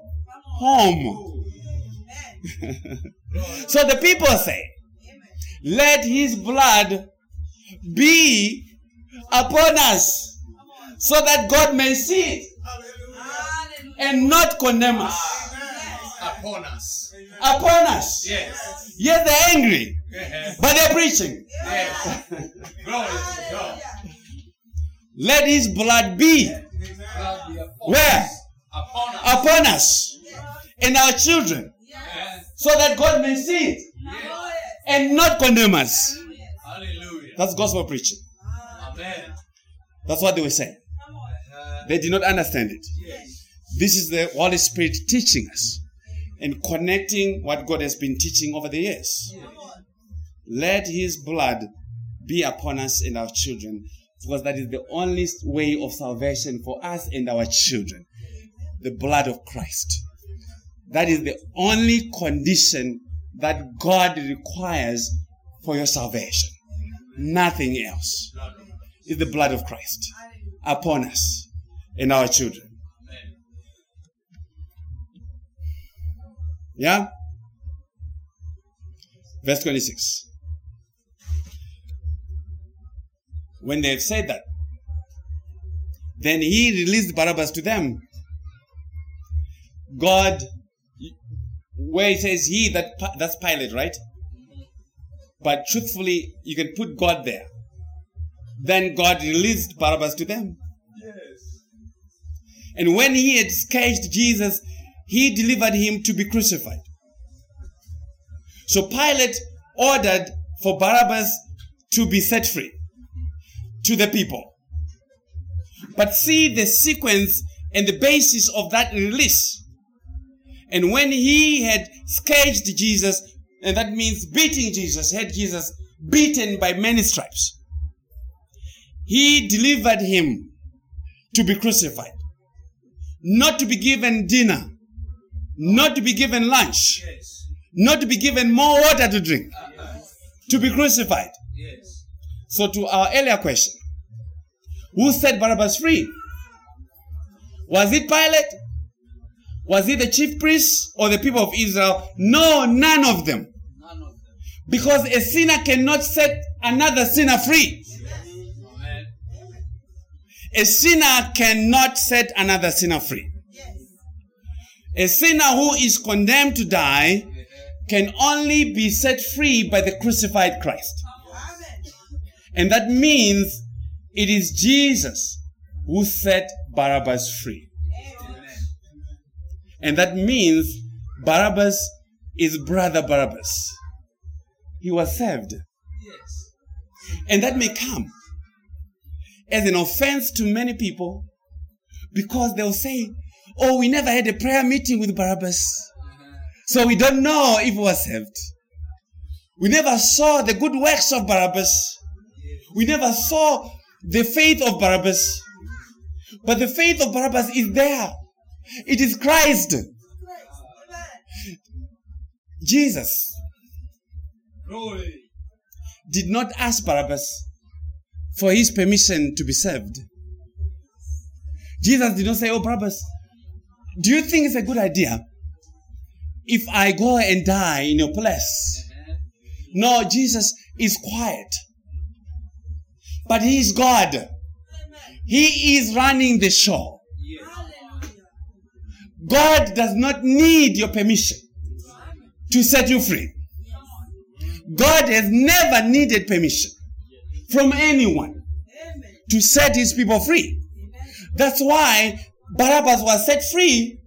home. so the people say, let his blood be upon us so that God may see it and not condemn us. Upon us. Upon us. Yes. Yes, they're angry. Yes. but they're preaching. Yes. Glory to God. Let his blood be God be upon where? us. Upon us. Upon us and our children, Yes. so that God may see it Yes. and not condemn us. Hallelujah. That's gospel preaching. Amen. That's what they were saying. They did not understand it. yes. This is the Holy Spirit teaching us and connecting what God has been teaching over the years. Let His blood be upon us and our children, because that is the only way of salvation for us and our children. The blood of Christ. That is the only condition that God requires for your salvation. Nothing else. Is the blood of Christ upon us and our children. Yeah? Verse 26. When they have said that, then he released Barabbas to them. God, where it says he, that that's Pilate, right? But truthfully, you can put God there. Then God released Barabbas to them. Yes. And when he had scourged Jesus, he delivered him to be crucified. So Pilate ordered for Barabbas to be set free to the people. But see the sequence and the basis of that release. And when he had scourged Jesus, and that means beating Jesus, had Jesus beaten by many stripes, he delivered him to be crucified not to be given dinner, not to be given lunch, Yes. not to be given more water to drink, Uh-uh. to be crucified. Yes. So, to our earlier question, who set Barabbas free? Was it Pilate? Was it the chief priests or the people of Israel? No, none of them. None of them. Because a sinner cannot set another sinner free. Amen. A sinner cannot set another sinner free. Yes. A sinner who is condemned to die can only be set free by the crucified Christ. And that means it is Jesus who set Barabbas free. And that means Barabbas is brother Barabbas. He was saved. Yes. And that may come as an offense to many people because they'll say, Oh, we never had a prayer meeting with Barabbas. Uh-huh. So we don't know if he was saved. We never saw the good works of Barabbas. We never saw the faith of Barabbas. But the faith of Barabbas is there. It is Christ. Jesus did not ask Barabbas for his permission to be saved. Jesus did not say, Oh, Barabbas, do you think it's a good idea if I go and die in your place? No, Jesus is quiet. But he is God. He is running the show. God does not need your permission to set you free. God has never needed permission from anyone to set his people free. That's why Barabbas was set free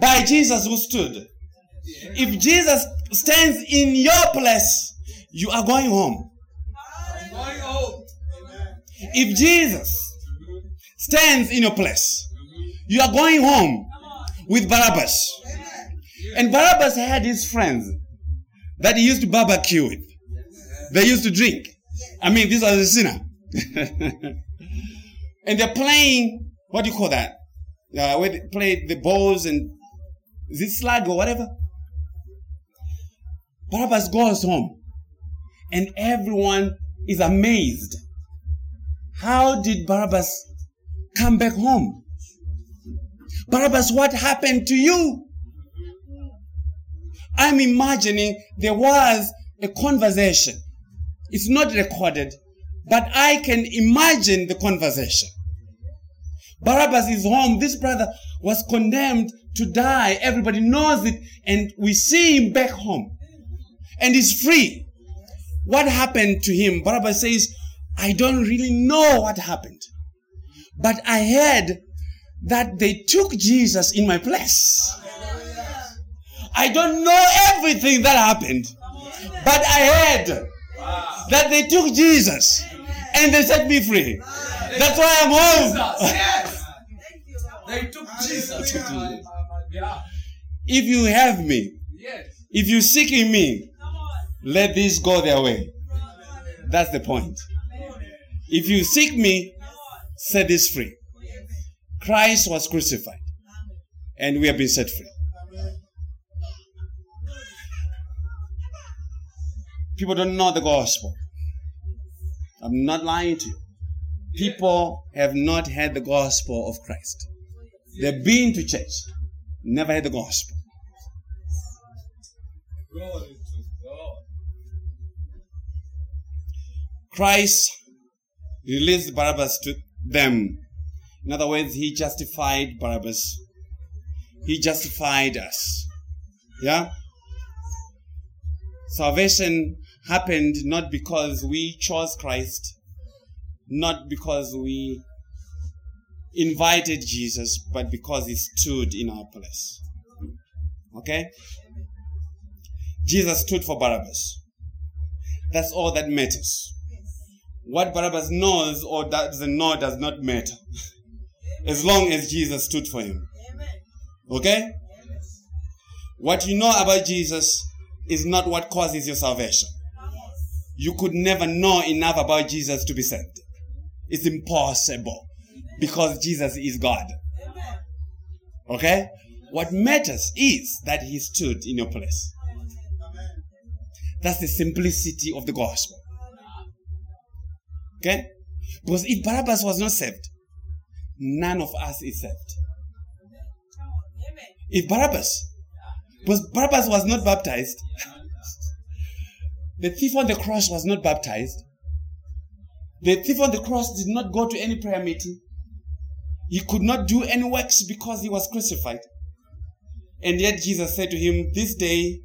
by Jesus who stood. If Jesus stands in your place, you are going home. Going home. If Jesus stands in your place, you are going home with Barabbas. And Barabbas had his friends that he used to barbecue with. They used to drink. I mean, this was a sinner. and they're playing, what do you call that? Uh, where they play the balls and is it slag or whatever? Barabbas goes home and everyone is amazed. How did Barabbas come back home? Barabbas, what happened to you? I'm imagining there was a conversation. It's not recorded, but I can imagine the conversation. Barabbas is home. This brother was condemned to die. Everybody knows it, and we see him back home. And he's free. what happened to him, Barabbas says, I don't really know what happened. But I heard that they took Jesus in my place. I don't know everything that happened. But I heard that they took Jesus and they set me free. That's why I'm home. Yes. Thank you, They took Jesus. If you have me, if you seek in me, let this go their way. That's the point. If you seek me, set this free. Christ was crucified and we have been set free. People don't know the gospel. I'm not lying to you. People have not heard the gospel of Christ. They've been to church, never heard the gospel. Christ released Barabbas to them. In other words, he justified Barabbas. He justified us. Yeah? Salvation happened not because we chose Christ, not because we invited Jesus, but because he stood in our place. Okay? Jesus stood for Barabbas. That's all that matters. What Barabbas knows or doesn't know does not matter. As long as Jesus stood for him. Okay? What you know about Jesus is not what causes your salvation. You could never know enough about Jesus to be saved. It's impossible because Jesus is God. Okay? What matters is that he stood in your place. That's the simplicity of the gospel. Okay? Because if Barabbas was not saved, none of us is saved. Barabbas, because Barabbas was not baptized, the thief on the cross was not baptized. The thief on the cross did not go to any prayer meeting. He could not do any works because he was crucified. And yet Jesus said to him, This day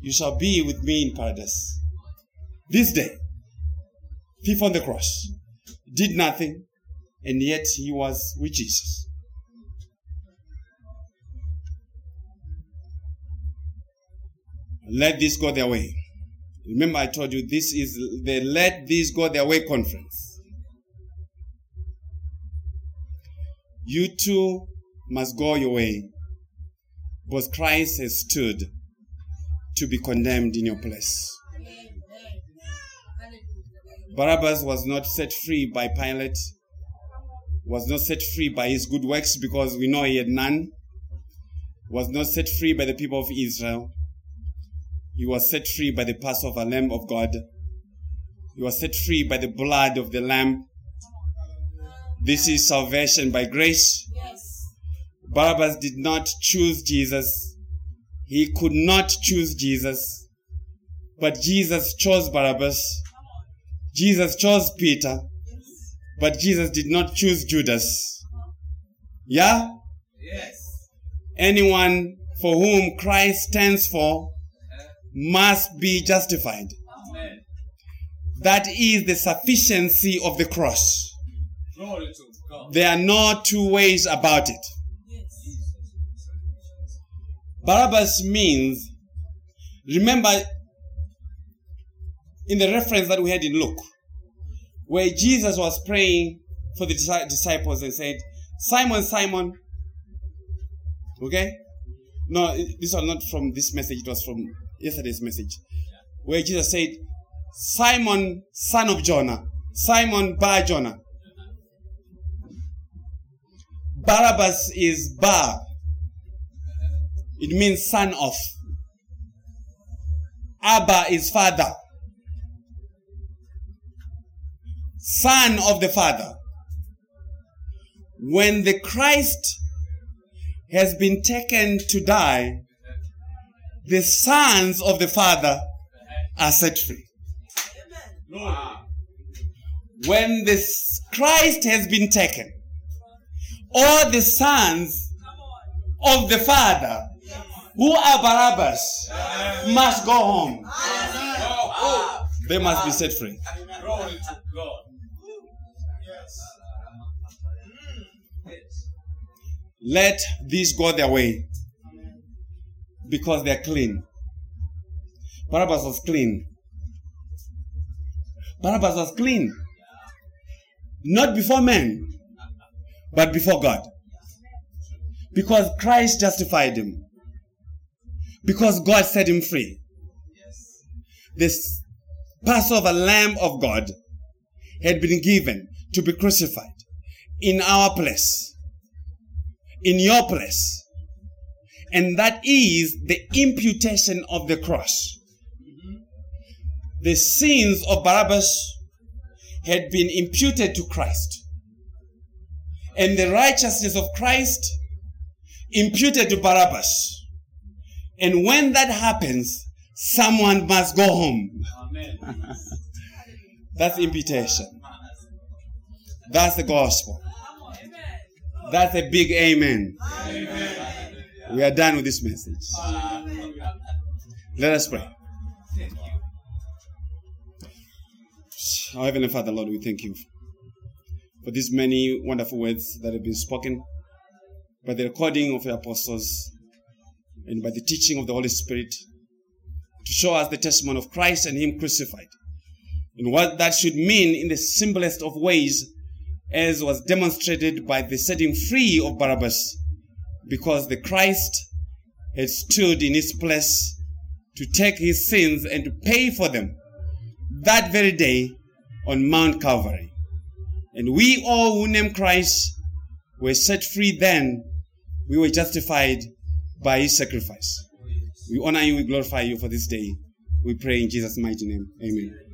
you shall be with me in paradise. This day, thief on the cross did nothing, and yet he was with Jesus. Let this go their way. Remember, I told you this is the Let This Go Their Way conference. You too must go your way because Christ has stood to be condemned in your place. Barabbas was not set free by Pilate, was not set free by his good works because we know he had none, was not set free by the people of Israel. He was set free by the Passover Lamb of God. He was set free by the blood of the Lamb. This is salvation by grace. Yes. Barabbas did not choose Jesus. He could not choose Jesus. But Jesus chose Barabbas. Jesus chose Peter. But Jesus did not choose Judas. Yeah? Yes. Anyone for whom Christ stands for uh-huh. must be justified. Amen. That is the sufficiency of the cross. Glory to God. There are no two ways about it. Yes. Barabbas means, remember in the reference that we had in Luke, where Jesus was praying for the disciples and said, Simon, Simon, okay? No, this was not from this message, it was from yesterday's message, where Jesus said, Simon, son of Jonah, Simon, Bar Jonah. Barabbas is Bar. It means son of. Abba is father. Son of the father. When the Christ has been taken to die, the sons of the father are set free. When the Christ has been taken, all the sons of the father who are Barabbas must go home. They must be set free. Let these go their way because they're clean. Barabbas was clean. Barabbas was clean. Not before men, but before God. Because Christ justified him. Because God set him free. This Passover Lamb of God had been given to be crucified in our place, in your place. And that is the imputation of the cross. The sins of Barabbas had been imputed to Christ. And the righteousness of Christ imputed to Barabbas. And when that happens, someone must go home. Amen. That's imputation. That's the gospel. That's a big amen. Amen. We are done with this message. Let us pray. Thank you. Our Heavenly Father, Lord, we thank you for these many wonderful words that have been spoken by the recording of the apostles and by the teaching of the Holy Spirit to show us the testimony of Christ and Him crucified and what that should mean in the simplest of ways, as was demonstrated by the setting free of Barabbas, because the Christ had stood in his place to take his sins and to pay for them that very day on Mount Calvary. And we all who name Christ were set free then. We were justified by his sacrifice. We honor you, we glorify you for this day. We pray in Jesus' mighty name. Amen.